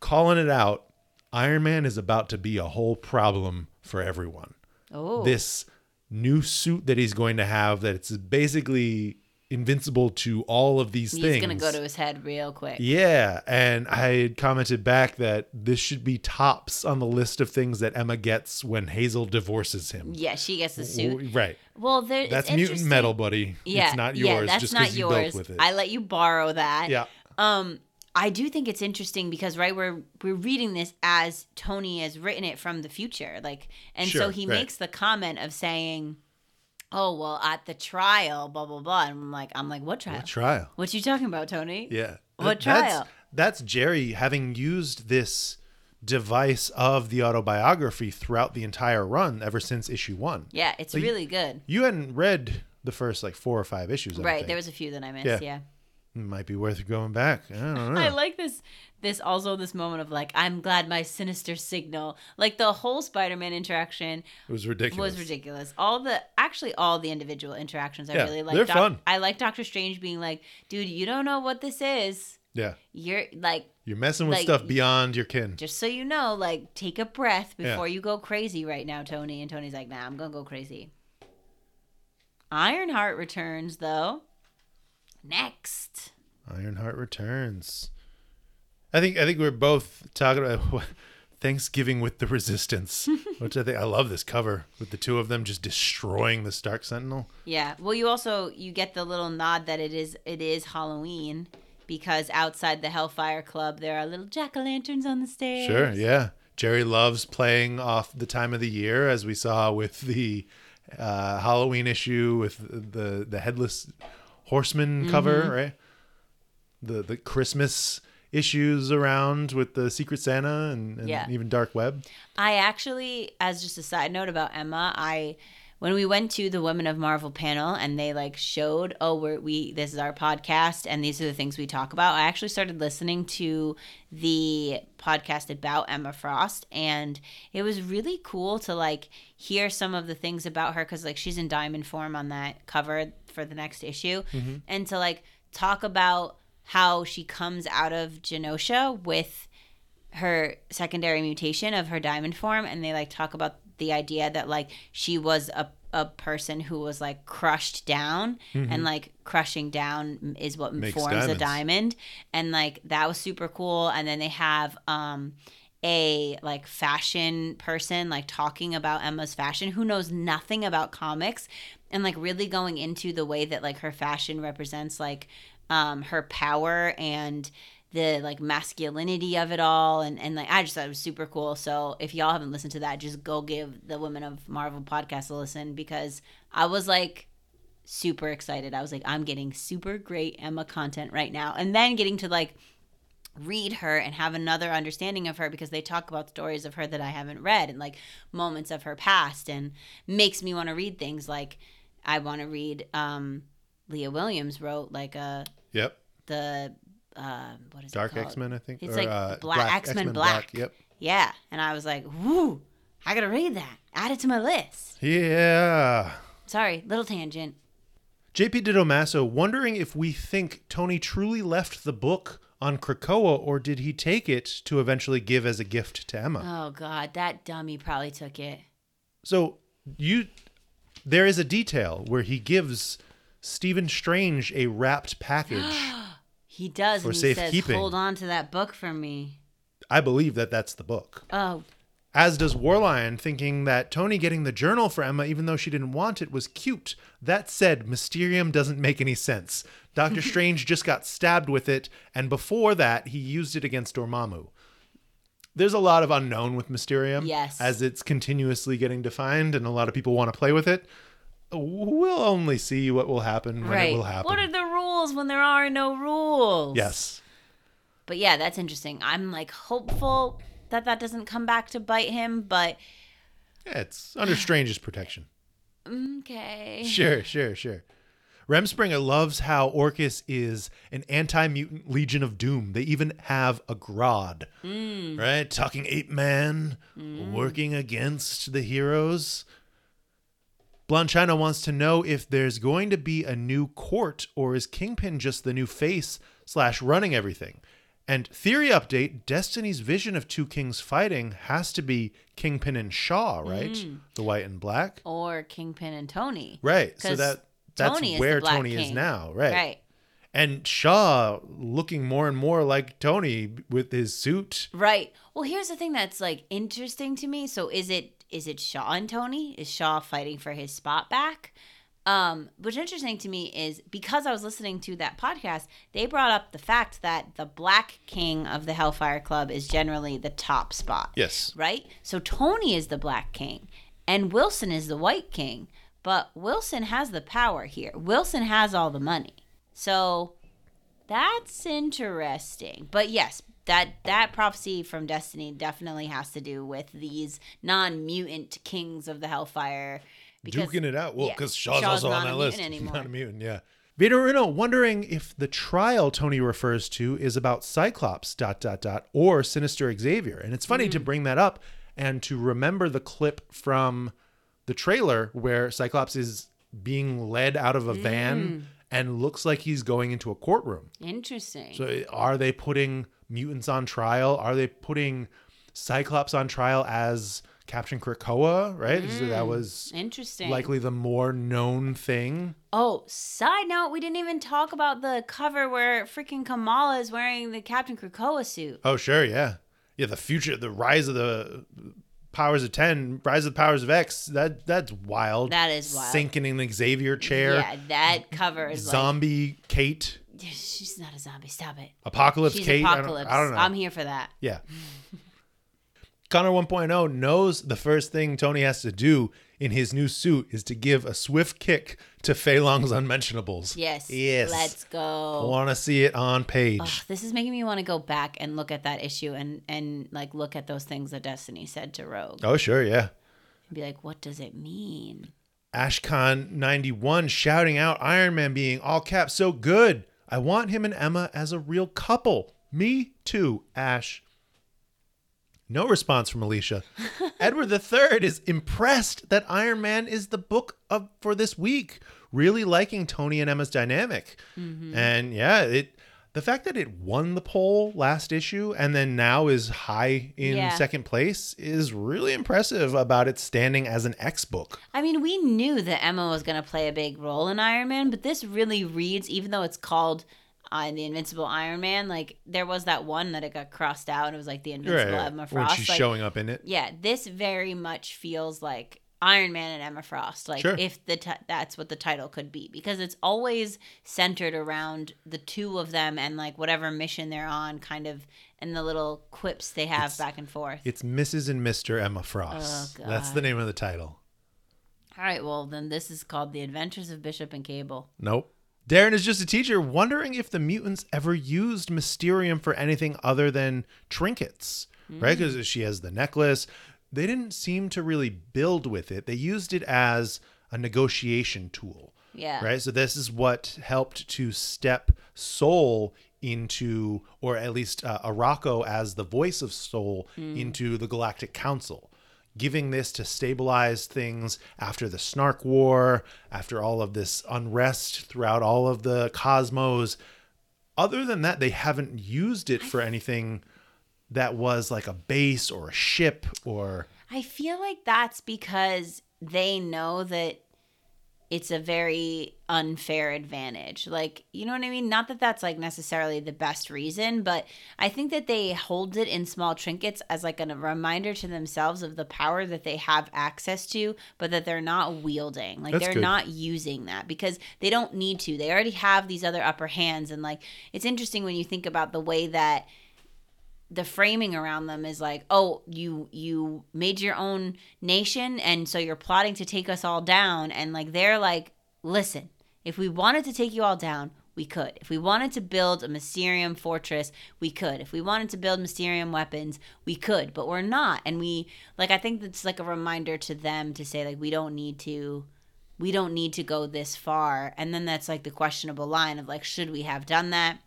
calling it out. Iron Man is about to be a whole problem for everyone. Oh, This new suit that he's going to have, that it's basically invincible to all of these he's things. gonna go to his head real quick. Yeah, and I had commented back that this should be tops on the list of things that Emma gets when Hazel divorces him. Yeah, she gets the suit. Right. Well, there, That's mutant metal, buddy. Yeah, it's not yeah, yours that's just not because you yours. built with it. I let you borrow that. yeah. Um, I do think it's interesting because right we're we're reading this as Tony has written it from the future, like, and so he right. makes the comment of saying, "Oh well, at the trial, blah blah blah," and I'm like, I'm like, what trial? What trial? what you talking about, Tony? Yeah. What Th- that's- trial? That's, Gerry having used this device of the autobiography throughout the entire run ever since issue one. Yeah, it's Like, really good. You hadn't read the first like four or five issues. I Right, there was a few that I missed. Yeah. Yeah. Might be worth going back. I don't *laughs* know. I like this this also this moment of like I'm glad my sinister signal like the whole Spider-Man interaction it was ridiculous. was ridiculous. All the actually all the individual interactions I Yeah, really like. they're fun. I like Doctor Strange being like, dude, you don't know what this is. Yeah. You're like, You're messing with Like, stuff beyond your kin. just so you know, like take a breath Yeah. before you go crazy right now, Tony. And Tony's like, nah, I'm gonna go crazy. Ironheart returns though. Next. Ironheart returns. I think I think we're both talking about *laughs* Thanksgiving with the Resistance, *laughs* which I think I love this cover with the two of them just destroying the Stark Sentinel. Yeah. Well, you also you get the little nod that it is it is Halloween because outside the Hellfire Club there are little jack o' lanterns on the stairs. Sure, yeah. Gerry loves playing off the time of the year, as we saw with the uh, Halloween issue with the the headless horseman cover, mm-hmm. right? The the Christmas issues around with the Secret Santa and, and Yeah. even Dark Web. I actually, as just a side note about Emma, I when we went to the Women of Marvel panel and they like showed, oh, we're we this is our podcast and these are the things we talk about. I actually started listening to the podcast about Emma Frost and it was really cool to like hear some of the things about her because like she's in diamond form on that cover for the next issue and to like talk about how she comes out of Genosha with her secondary mutation of her diamond form and they like talk about the idea that like she was a a person who was like crushed down and like crushing down is what Makes forms a diamond. And like that was super cool. And then they have um a like fashion person like talking about Emma's fashion who knows nothing about comics and like really going into the way that like her fashion represents like um her power and the like masculinity of it all and and like I just thought it was super cool. So if y'all haven't listened to that, just go give the Women of Marvel podcast a listen because I was like super excited. I was like, I'm getting super great Emma content right now. And then getting to like read her and have another understanding of her because they talk about stories of her that I haven't read and like moments of her past and makes me want to read things like I want to read um Leah Williams wrote like a Yep. the uh what is Dark? X Men, I think. It's or, like uh, Black- X-Men Black. Yep. Yeah, and I was like, "Whoo, I gotta read that. Add it to my list." Yeah. Sorry, little tangent. JP Didomasso wondering if we think Tony truly left the book on Krakoa or did he take it to eventually give as a gift to Emma? Oh God, that dummy probably took it. So you there is a detail where he gives Stephen Strange a wrapped package. *gasps* He does, For and he says, safekeeping. "Hold on to that book for me." I believe that that's the book. Oh, As does Warlion, thinking that Tony getting the journal for Emma, even though she didn't want it, was cute. That said, Mysterium doesn't make any sense. Doctor *laughs* Strange just got stabbed with it, and before that, he used it against Dormammu. there's a lot of unknown with Mysterium. Yes. As it's continuously getting defined and a lot of people want to play with it. We'll only see what will happen when it will happen. What are the rules when there are no rules? yes. But yeah, that's interesting. I'm like hopeful that that doesn't come back to bite him, but Yeah, it's under Strange's protection. okay. *laughs* Sure, sure, sure. Remspringer loves how Orchis is an anti-mutant legion of doom. They even have a Grodd, hmm. right? Talking ape man, hmm. working against the heroes. Blanchina wants to know if there's going to be a new court or is Kingpin just the new face slash running everything. And theory update: Destiny's vision of two kings fighting has to be Kingpin and Shaw, right? Mm. The white and black, Or Kingpin and Tony. right? So that that's Tony is where Tony is now, right? Right. And Shaw looking more and more like Tony with his suit. Right. Well, here's the thing that's like interesting to me. So is it is it Shaw and Tony? Is Shaw fighting for his spot back? Um, what's interesting to me is because I was listening to that podcast, they brought up the fact that the Black King of the Hellfire Club is generally the top spot. Yes. Right? So Tony is the Black King and Wilson is the White King. But Wilson has the power here. Wilson has all the money. So that's interesting. But yes, that that prophecy from Destiny definitely has to do with these non-mutant kings of the Hellfire. Duking it out. Well, yeah, because Shaw's, Shaw's also not on that mutant list. *laughs* anymore. Not a mutant, yeah. Vitorino wondering if the trial Tony refers to is about Cyclops dot dot dot or Sinister Xavier. And it's funny to Mm. bring that up and to remember the clip from the trailer where Cyclops is being led out of a Mm. van and looks like he's going into a courtroom. Interesting. So are they putting mutants on trial? Are they putting Cyclops on trial as Captain Krakoa? Right, so that mm, was Interesting. likely the more known thing. oh, side note, we didn't even talk about the cover where freaking Kamala is wearing the Captain Krakoa suit. Oh, sure, yeah, yeah. The future, the rise of the powers of ten, rise of the powers of X. That that's wild. That is wild. Sinking in an Xavier chair. Yeah, that cover is Zombie Kate, she's not a zombie. Stop it. Apocalypse She's Kate. I don't- apocalypse. I don't, know. I'm here for that. Yeah. *laughs* Connor 1.0 knows the first thing Tony has to do in his new suit is to give a swift kick to Feilong's Unmentionables. Yes. Yes. Let's go. Want to see it on page. Ugh, this is making me want to go back and look at that issue and and like look at those things that Destiny said to Rogue Oh, sure, yeah. and be like, what does it mean? Ashcon91 shouting out Iron Man being all caps so good. I want him and Emma as a real couple. Me too, Ash. No response from Alicia. *laughs* Edward III is impressed that Iron Man is the book of for this week. Really liking Tony and Emma's dynamic. Mm-hmm. And yeah, it the fact that it won the poll last issue and then now is high in Yeah. second place is really impressive about its standing as an X book. I mean, we knew that Emma was going to play a big role in Iron Man, but this really reads, even though it's called uh, the Invincible Iron Man, like there was that one that it got crossed out and it was like the Invincible Emma Frost. when she's like, showing up in it. yeah, this very much feels like Iron Man and Emma Frost. Like Sure. if the ti that's what the title could be because it's always centered around the two of them and like whatever mission they're on, kind of, and the little quips they have It's- back and forth. It's Mrs. and Mr. Emma Frost. Oh, That's the name of the title. All right, well then this is called The Adventures of Bishop and Cable. Nope. Darren is just a teacher wondering if the mutants ever used Mysterium for anything other than trinkets, right? Because she has the necklace. They didn't seem to really build with it. They used it as a negotiation tool, Yeah. right? So this is what helped to step Soul into, or at least uh, Arakko as the voice of Soul into the Galactic Council. Giving this to stabilize things after the Snark War, after all of this unrest throughout all of the cosmos. Other than that, they haven't used it for anything that was like a base or a ship or I feel like that's because they know that it's a very unfair advantage. Like, you know what I mean? Not that that's like necessarily the best reason, but I think that they hold it in small trinkets as like a reminder to themselves of the power that they have access to, but that they're not wielding. Like That's they're good. not using that because they don't need to. They already have these other upper hands and like it's interesting when you think about the way that the framing around them is like, oh, you you made your own nation, and so you're plotting to take us all down, and like they're like, listen, if we wanted to take you all down, we could. If we wanted to build a Mysterium fortress, we could. If we wanted to build Mysterium weapons, we could, but we're not. And we like I think that's like a reminder to them to say like we don't need to we don't need to go this far. And then that's like the questionable line of like should we have done that?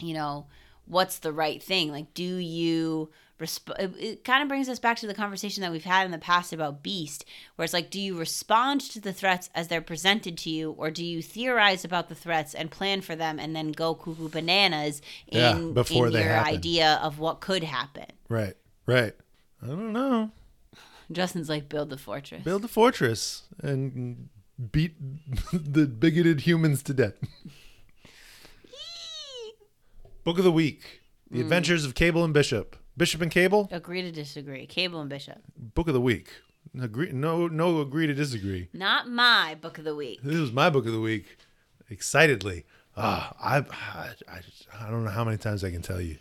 You know, what's the right thing? Like do you resp- it, kind of brings us back to the conversation that we've had in the past about Beast, where it's like, do you respond to the threats as they're presented to you, or do you theorize about the threats and plan for them and then go cuckoo bananas in, Yeah, before in your happen. idea of what could happen? Right. Right. I don't know. Justin's like, build the fortress. Build the fortress and beat *laughs* the bigoted humans to death. *laughs* Book of the week: The mm. Adventures of Cable and Bishop. Bishop and Cable. Agree to disagree. Cable and Bishop. Book of the week. Agree. No. No. Agree to disagree. Not my book of the week. This is my book of the week. Excitedly. Ah, I, I, I, I don't know how many times I can tell you.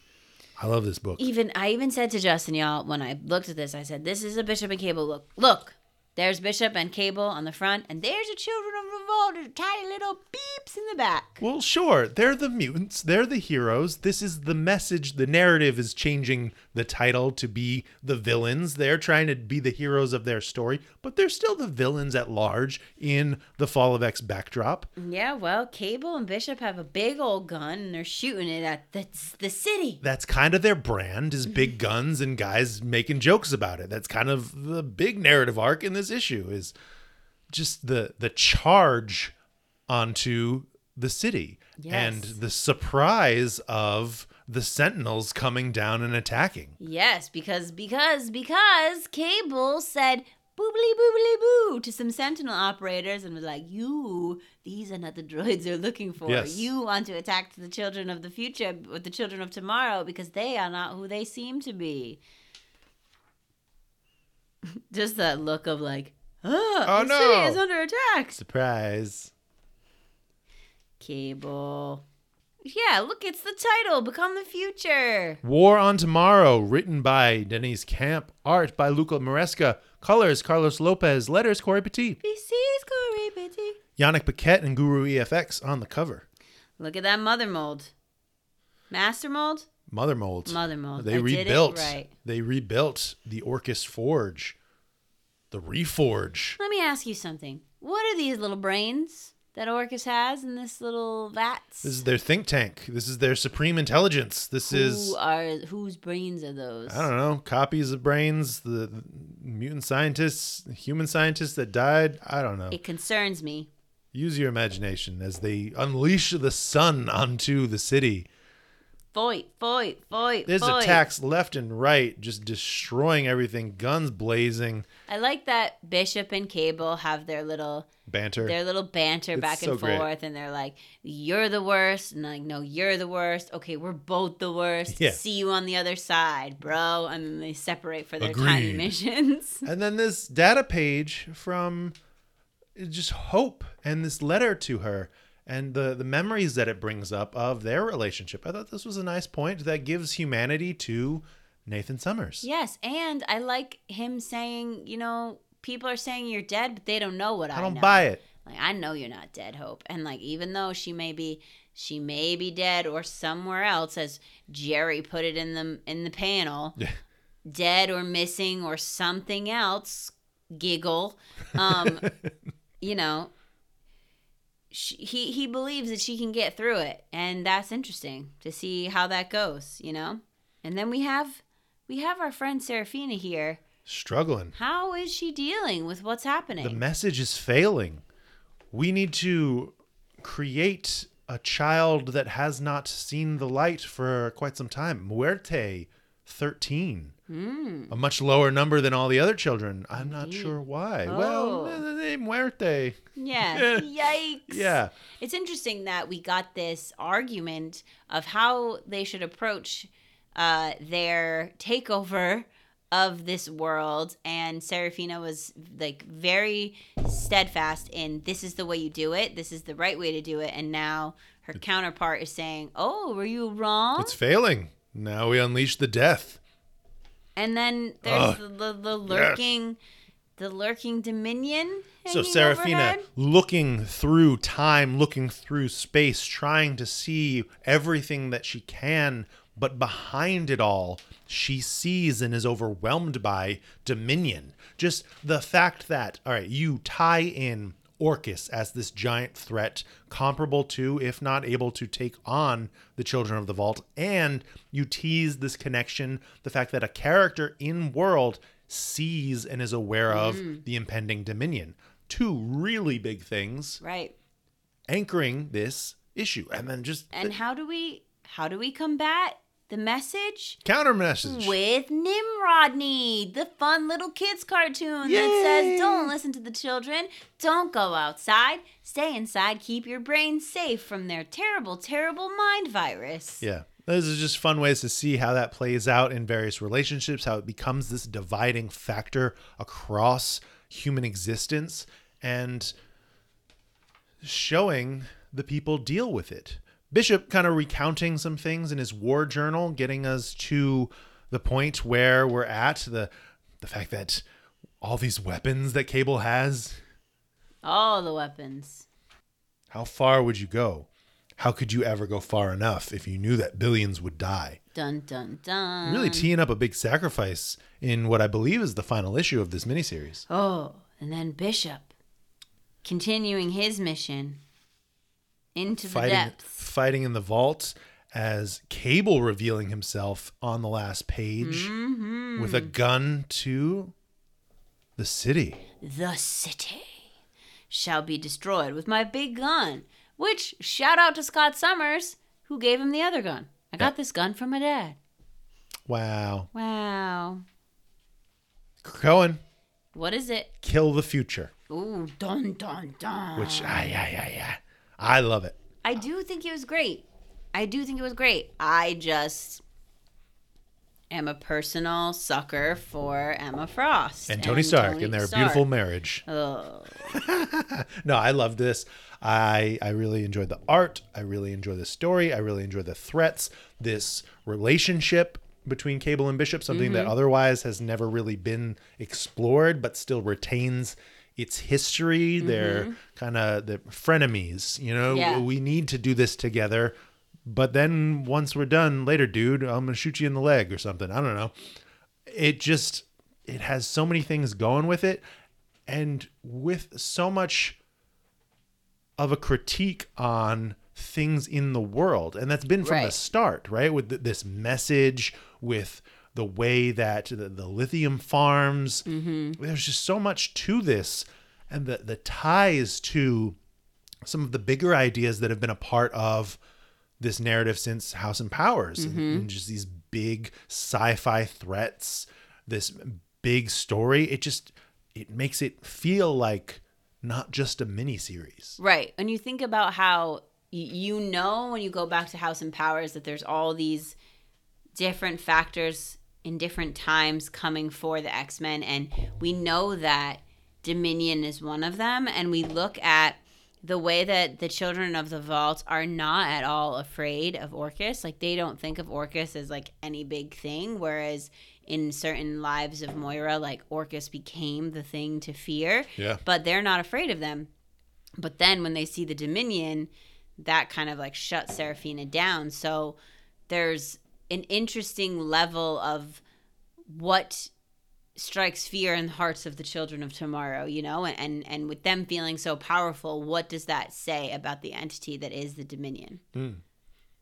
I love this book. Even I even said to Justin, y'all, when I looked at this, I said, "This is a Bishop and Cable look. Look, there's Bishop and Cable on the front, and there's the Children of Revolt, there's tiny little beeps in the back." Well, sure. They're the mutants. They're the heroes. This is the message. The narrative is changing the title to be the villains. They're trying to be the heroes of their story, but they're still the villains at large in the Fall of X backdrop. Yeah, well, Cable and Bishop have a big old gun, and they're shooting it at the the city. That's kind of their brand is big *laughs* guns and guys making jokes about it. That's kind of the big narrative arc in this issue is just the the charge onto the city and the surprise of the sentinels coming down and attacking. Yes, because because because Cable said boobly boobly boo to some Sentinel operators and was like, "You, these are not the droids they're looking for. Yes. You want to attack the children of the future with the children of tomorrow because they are not who they seem to be." *laughs* Just that look of like, ah, "Oh, Oh, the city is under attack." Surprise. Cable. Yeah, look, it's the title. Become the future. War on Tomorrow, written by Deniz Camp, art by Luca Maresca, colors Carlos Lopez, letters Cory Petit, is Cory Petit. Yannick Paquette and Guru EFX on the cover. Look at that mother mold. Master mold? Mother Mold. Mother mold. They I rebuilt. right. They rebuilt the Orchis Forge, the Reforge. Let me ask you something. What are these little brains that Orchis has in this little vats? This is their think tank. This is their supreme intelligence. This is are whose brains are those? I don't know copies of brains, the, the mutant scientists, human scientists that died. I don't know. It concerns me. Use your imagination as they unleash the sun onto the city. Fight, fight, fight. There's fight. attacks left and right, just destroying everything, guns blazing, I like that Bishop and Cable have their little banter. their little banter It's back so and great. forth and they're like you're the worst and like no you're the worst okay we're both the worst Yeah. see you on the other side bro and then they separate for their tiny missions *laughs* And then this data page from just hope and this letter to her and the, the memories that it brings up of their relationship. I thought this was a nice point that gives humanity to Nathan Summers. yes and i like him saying you know people are saying you're dead but they don't know what i, I don't know. buy it. like i know you're not dead hope and like even though she may be she may be dead or somewhere else as Gerry put it in the in the panel *laughs* Yeah. dead or missing or something else giggle um *laughs* you know she, he he believes that she can get through it and that's interesting to see how that goes you know and then we have we have our friend Serafina here Struggling. how is she dealing with what's happening The message is failing. We need to create a child that has not seen the light for quite some time. Muerte, 13. A much lower number than all the other children. I'm not Indeed. sure why. Oh. Well, the name Muerte. *laughs* yeah yikes Yeah. it's interesting that we got this argument of how they should approach uh, their takeover of this world and Serafina was like very steadfast in this is the way you do it this is the right way to do it and now her counterpart is saying oh were you wrong It's failing. Now we unleash the death. And then there's the, the, the lurking, the lurking dominion. So Serafina looking through time, looking through space, trying to see everything that she can, but behind it all, she sees and is overwhelmed by dominion. Just the fact that, all right, you tie in Orchis as this giant threat, comparable to, if not able to take on the Children of the Vault, and you tease this connection, the fact that a character in world sees and is aware of mm. the impending dominion. Two really big things Right. anchoring this issue. And then just And how do we how do we combat the message? counter message. With Nimrodney, the fun little kids cartoon that says don't listen to the children, don't go outside, stay inside, keep your brain safe from their terrible, terrible mind virus. Yeah. Those are just fun ways to see how that plays out in various relationships, how it becomes this dividing factor across human existence and showing the people deal with it. Bishop kind of recounting some things in his war journal, getting us to the point where we're at, the the fact that all these weapons that Cable has, All the weapons. how far would you go? How could you ever go far enough if you knew that billions would die? Dun dun dun. really teeing up a big sacrifice in what I believe is the final issue of this miniseries. Oh, and then Bishop continuing his mission into the Fighting, depths. fighting in the vault as Cable revealing himself on the last page Mm-hmm. with a gun to the city. The city shall be destroyed with my big gun. Which, shout out to Scott Summers, who gave him the other gun. I got Yeah. this gun from my dad. Wow. Wow. Cohen, What is it? kill the future. Ooh, dun dun dun. Which I, I, I, I, I love it. I do think it was great. I do think it was great. I just am a personal sucker for Emma Frost And Tony Stark Tony in their Stark. beautiful marriage. Oh, *laughs* no, I love this. I I really enjoyed the art. I really enjoy the story. I really enjoy the threats. This relationship between Cable and Bishop, something that mm-hmm. otherwise has never really been explored, but still retains its history. They're mm-hmm. kind of the frenemies. You know, Yeah. we need to do this together. But then once we're done, later, dude, I'm gonna shoot you in the leg or something. I don't know. It just it has so many things going with it, and with so much of a critique on things in the world and that's been from the start right with th- this message with the way that the, the lithium farms mm-hmm. there's just so much to this and the the ties to some of the bigger ideas that have been a part of this narrative since House and Powers and, mm-hmm. and just these big sci-fi threats, this big story. It just it makes it feel like not just a mini series. right. And you think about how you know when you go back to House and Powers that there's all these different factors in different times coming for the X-Men and we know that Dominion is one of them and we look at the way that the children of the vault are not at all afraid of Orchis. Like they don't think of Orchis as like any big thing whereas in certain lives of Moira like Orchis became the thing to fear. Yeah. but they're not afraid of them. But then when they see the Dominion that kind of like shuts Serafina down. So there's an interesting level of what strikes fear in the hearts of the children of tomorrow you know and, and and with them feeling so powerful what does that say about the entity that is the dominion? Hmm.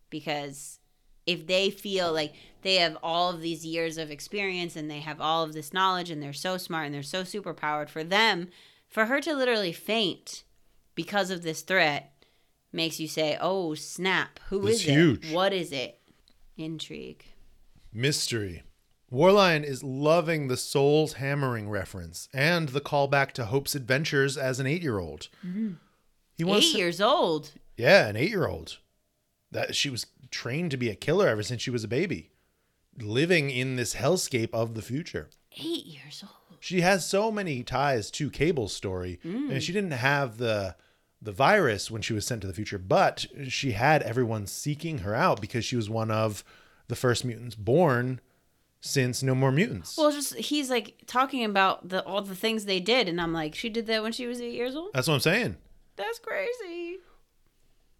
Because if they feel like they have all of these years of experience and they have all of this knowledge and they're so smart and they're so super powered for them for her to literally faint because of this threat makes you say oh snap. Who It's is huge. it what is it intrigue Mystery. Warline is loving the Soul's Hammering reference and the callback to Hope's adventures as an eight-year-old. He mm-hmm. wants eight to- years old Yeah, an eight year old. That she was trained to be a killer ever since she was a baby, living in this hellscape of the future. eight years old She has so many ties to Cable's story, and she mm. didn't have the the virus when she was sent to the future, but she had everyone seeking her out because she was one of the first mutants born since No More Mutants. Well, just he's like talking about the all the things they did, and I'm like, she did that when she was eight years old. That's what I'm saying. That's crazy.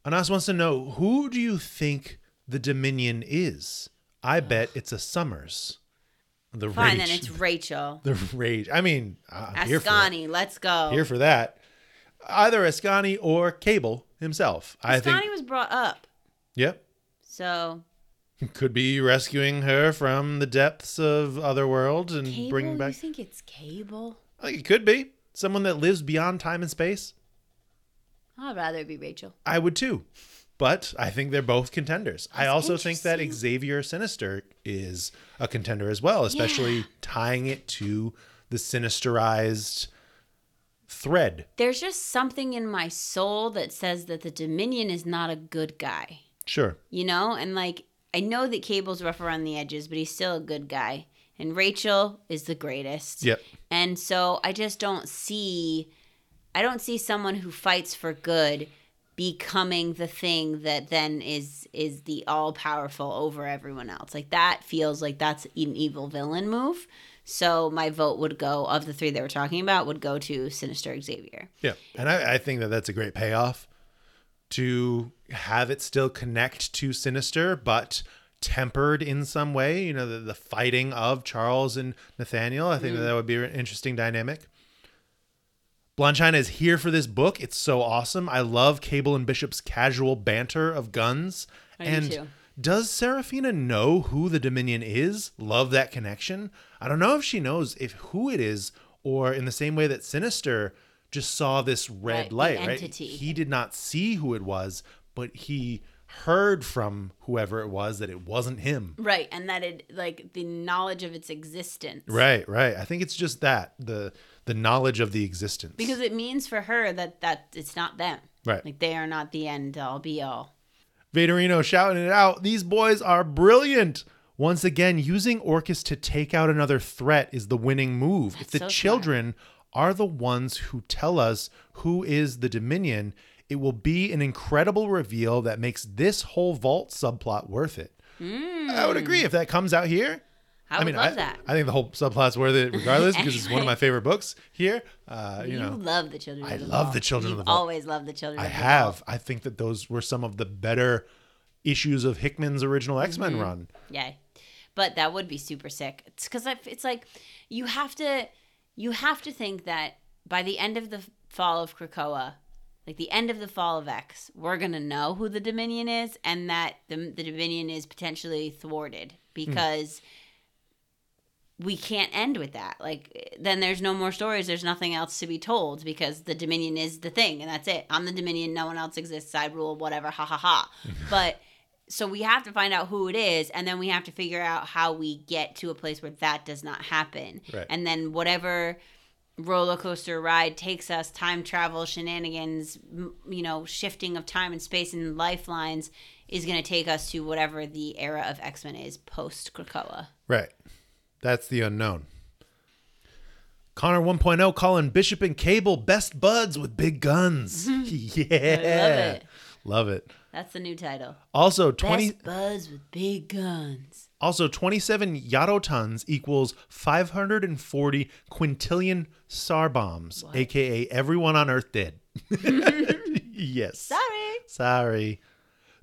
Anas wants to know who do you think the Dominion is? I bet it's a Summers. The Fine, rage. then it's Rachel. *laughs* the rage. I mean, I'm. Askani, let's go. here for that. Either Askani or Cable himself. I think. Askani was brought up, Yep. so *laughs* Could be rescuing her from the depths of Otherworld and Cable. bringing back. You think it's Cable? I think it could be someone that lives beyond time and space. I'd rather it be Rachel. I would too. But I think they're both contenders. I also think that. Xavier Sinister is a contender as well, especially Yeah. tying it to the sinisterized thread. There's just something in my soul that says that the Dominion is not a good guy. Sure. you know and like i know that cable's rough around the edges but he's still a good guy and rachel is the greatest Yep. and so i just don't see i don't see someone who fights for good becoming the thing that then is is the all powerful over everyone else like that feels like that's an evil villain move so my vote would go of the three that we're talking about would go to sinister xavier Yeah. And I, I think that that's a great payoff to have it still connect to Sinister, but tempered in some way. You know, the, the fighting of Charles and Nathaniel. I think that, mm-hmm. that would be an interesting dynamic. Blonde China is here for this book. It's so awesome. I love Cable and Bishop's casual banter of guns. I and too. Does Serafina know who the Dominion is? Love that connection. I don't know if she knows if who it is, or in the same way that Sinister just saw this red Right, light, right? entity. He did not see who it was, but he heard from whoever it was that it wasn't him. right and that it like the knowledge of its existence Right, right. I think it's just that the the knowledge of the existence. because it means for her that that it's not them Right. like they are not the end all be all Vaderino shouting it out. These boys are brilliant. Once again, using Orchis to take out another threat is the winning move. if the so smart. children are the ones who tell us who is the Dominion, it will be an incredible reveal that makes this whole vault subplot worth it. I would hmm. agree if that comes out here. I would mean, love I, that I think the whole subplot's worth it regardless because it's one of my *laughs* favorite books here. Uh, you, you, know, love the children I of the love the Children of You've the Vault. always love the children I of the have. I think that those were some of the better issues of Hickman's original X Men run. yeah but that would be super sick it's because it's like you have to you have to think that by the end of the fall of krakoa like the end of the fall of x we're gonna know who the dominion is and that the, the dominion is potentially thwarted because we can't end with that. Like then there's no more stories. There's nothing else to be told because the dominion is the thing and that's it. I'm the dominion. No one else exists. Side rule whatever. Ha ha ha. *laughs* But so we have to find out who it is and then we have to figure out how we get to a place where that does not happen. Right. and then whatever roller coaster ride takes us time travel shenanigans you know shifting of time and space and lifelines is going to take us to whatever the era of x-men is post krakoa Right. That's the unknown. Connor 1.0 calling Bishop and Cable best buds with big guns. *laughs* *laughs* yeah. Love it. Love it. that's the new title Also 20 best buds with big guns also 27 yottatons equals 540 quintillion Tsar bombs, aka everyone on earth dead. *laughs* yes. sorry Sorry.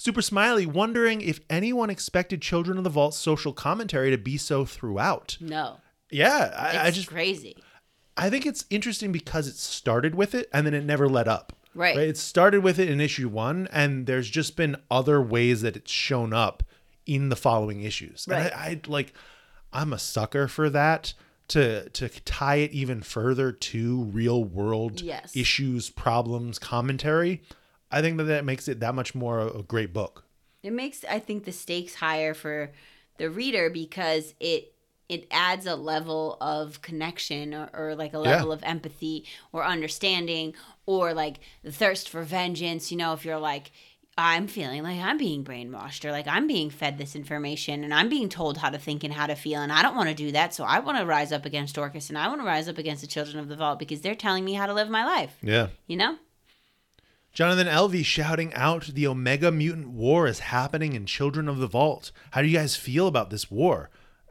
Super Smiley wondering if anyone expected Children of the Vault's social commentary to be so throughout. no Yeah, I, it's I just crazy I think it's interesting because it started with it and then it never let up. Right. It started with it in issue one, and there's just been other ways that it's shown up in the following issues. Right. And I, I like, I'm a sucker for that to to tie it even further to real world Yes. issues, problems, commentary. I think that that makes it that much more a, a great book. it makes i think the stakes higher for the reader because it it adds a level of connection or, or like a level of empathy or understanding or like the thirst for vengeance you know if you're like i'm feeling like i'm being brainwashed or like i'm being fed this information and i'm being told how to think and how to feel and i don't want to do that so i want to rise up against orchis and i want to rise up against the children of the vault because they're telling me how to live my life Yeah. you know Jonathan Elvey shouting out the Omega Mutant War is happening in Children of the Vault. How do you guys feel about this war?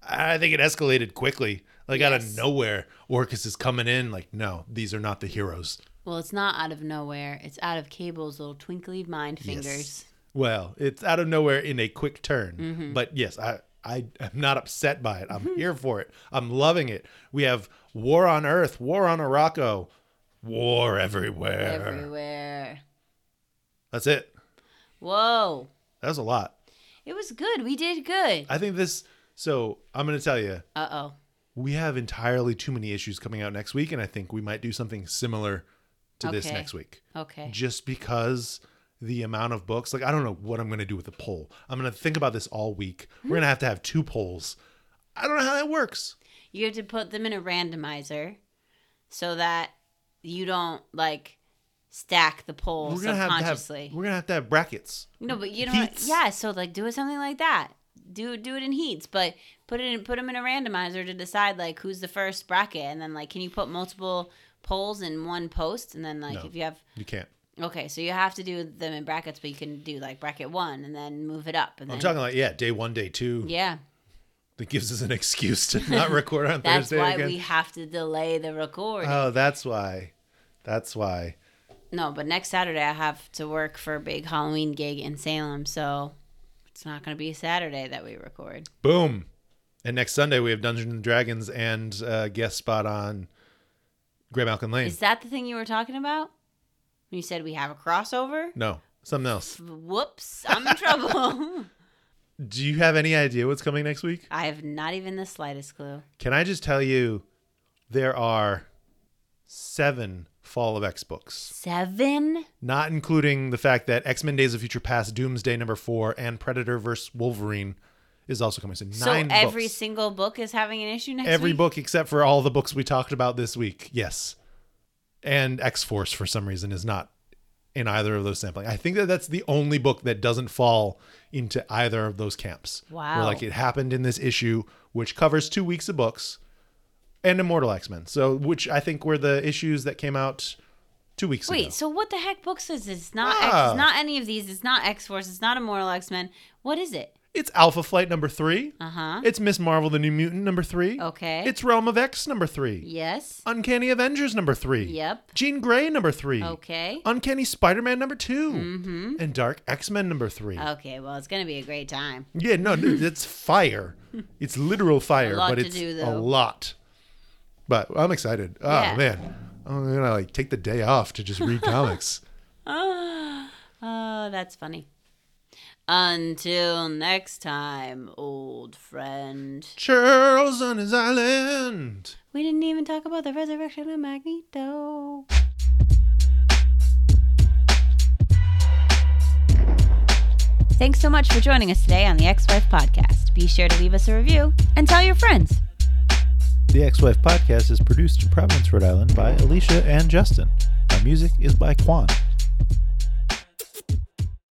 I think it escalated quickly. Like out of nowhere, Orchis is coming in. Like, no, these are not the heroes. Well, it's not out of nowhere. It's out of Cable's little twinkly mind fingers. Yes. Well, it's out of nowhere in a quick turn. Mm-hmm. But yes, I, I am not upset by it. I'm here for it. I'm loving it. We have war on Earth, war on Arakko, war everywhere. Everywhere. That's it. Whoa. That was a lot. It was good. We did good. I think this. So I'm going to tell you, Uh oh. we have entirely too many issues coming out next week, and I think we might do something similar to this next week. Okay. Just because the amount of books, like I don't know what I'm going to do with the poll. I'm going to think about this all week. We're going to have to have two polls. I don't know how that works. You have to put them in a randomizer so that you don't like stack the poll We're gonna have to have subconsciously. we're gonna have to have brackets. no, but you know, Heats. yeah. So like, do it something like that. Do do it in heats, but put it in put them in a randomizer to decide like who's the first bracket, and then like, can you put multiple polls in one post, and then like No. if you have You can't. okay, so you have to do them in brackets, but you can do like bracket one and then move it up, and I'm talking like yeah, day one, day two. yeah. That gives us an excuse to not *laughs* record on That's Thursday That's why again. we have to delay the recording. Oh, that's why. That's why. No, but next Saturday I have to work for a big Halloween gig in Salem, so it's not going to be a Saturday that we record. Boom. And next Sunday we have Dungeons and Dragons and uh, guest spot on Grey Malkin Lane. Is that the thing you were talking about? When you said we have a crossover? no, something else. Whoops, I'm in trouble. *laughs* Do you have any idea what's coming next week? I have not even the slightest clue. Can I just tell you there are seven Fall of X books, Seven? not including the fact that X Men Days of Future Past, Doomsday number four, and Predator vs. Wolverine is also coming. So nine so every books. single book is having an issue next week. every week? book except for all the books we talked about this week. Yes. And X Force for some reason is not in either of those sampling. I think that that's the only book that doesn't fall into either of those camps. Wow. Where like it happened in this issue, which covers two weeks of books, and Immortal X Men. So which I think were the issues that came out two weeks Wait, ago. Wait, so what the heck books is this? It's not X, Ah. it's not any of these. It's not X Force. It's not Immortal X Men. What is it? It's Alpha Flight number three. Uh huh. It's Miss Marvel the New Mutant number three. Okay. It's Realm of X number three. yes. Uncanny Avengers number three. Yep. Jean Grey number three. Okay. Uncanny Spider-Man number 2 Mm-hmm. and Dark X-Men number three. Okay. Well, it's gonna be a great time. yeah, no, dude, it's fire. *laughs* It's literal fire, but to it's do, a lot. But I'm excited. Oh Yeah. man, oh, I'm gonna like take the day off to just read *laughs* comics. Ah, oh, that's funny. Until next time, old friend. Charles on his island. We didn't even talk about the resurrection of Magneto. Thanks so much for joining us today on the X Wife Podcast. Be sure to leave us a review and tell your friends. The X Wife podcast is produced in Providence, Rhode Island by Alicia and Justin. Our music is by Quan.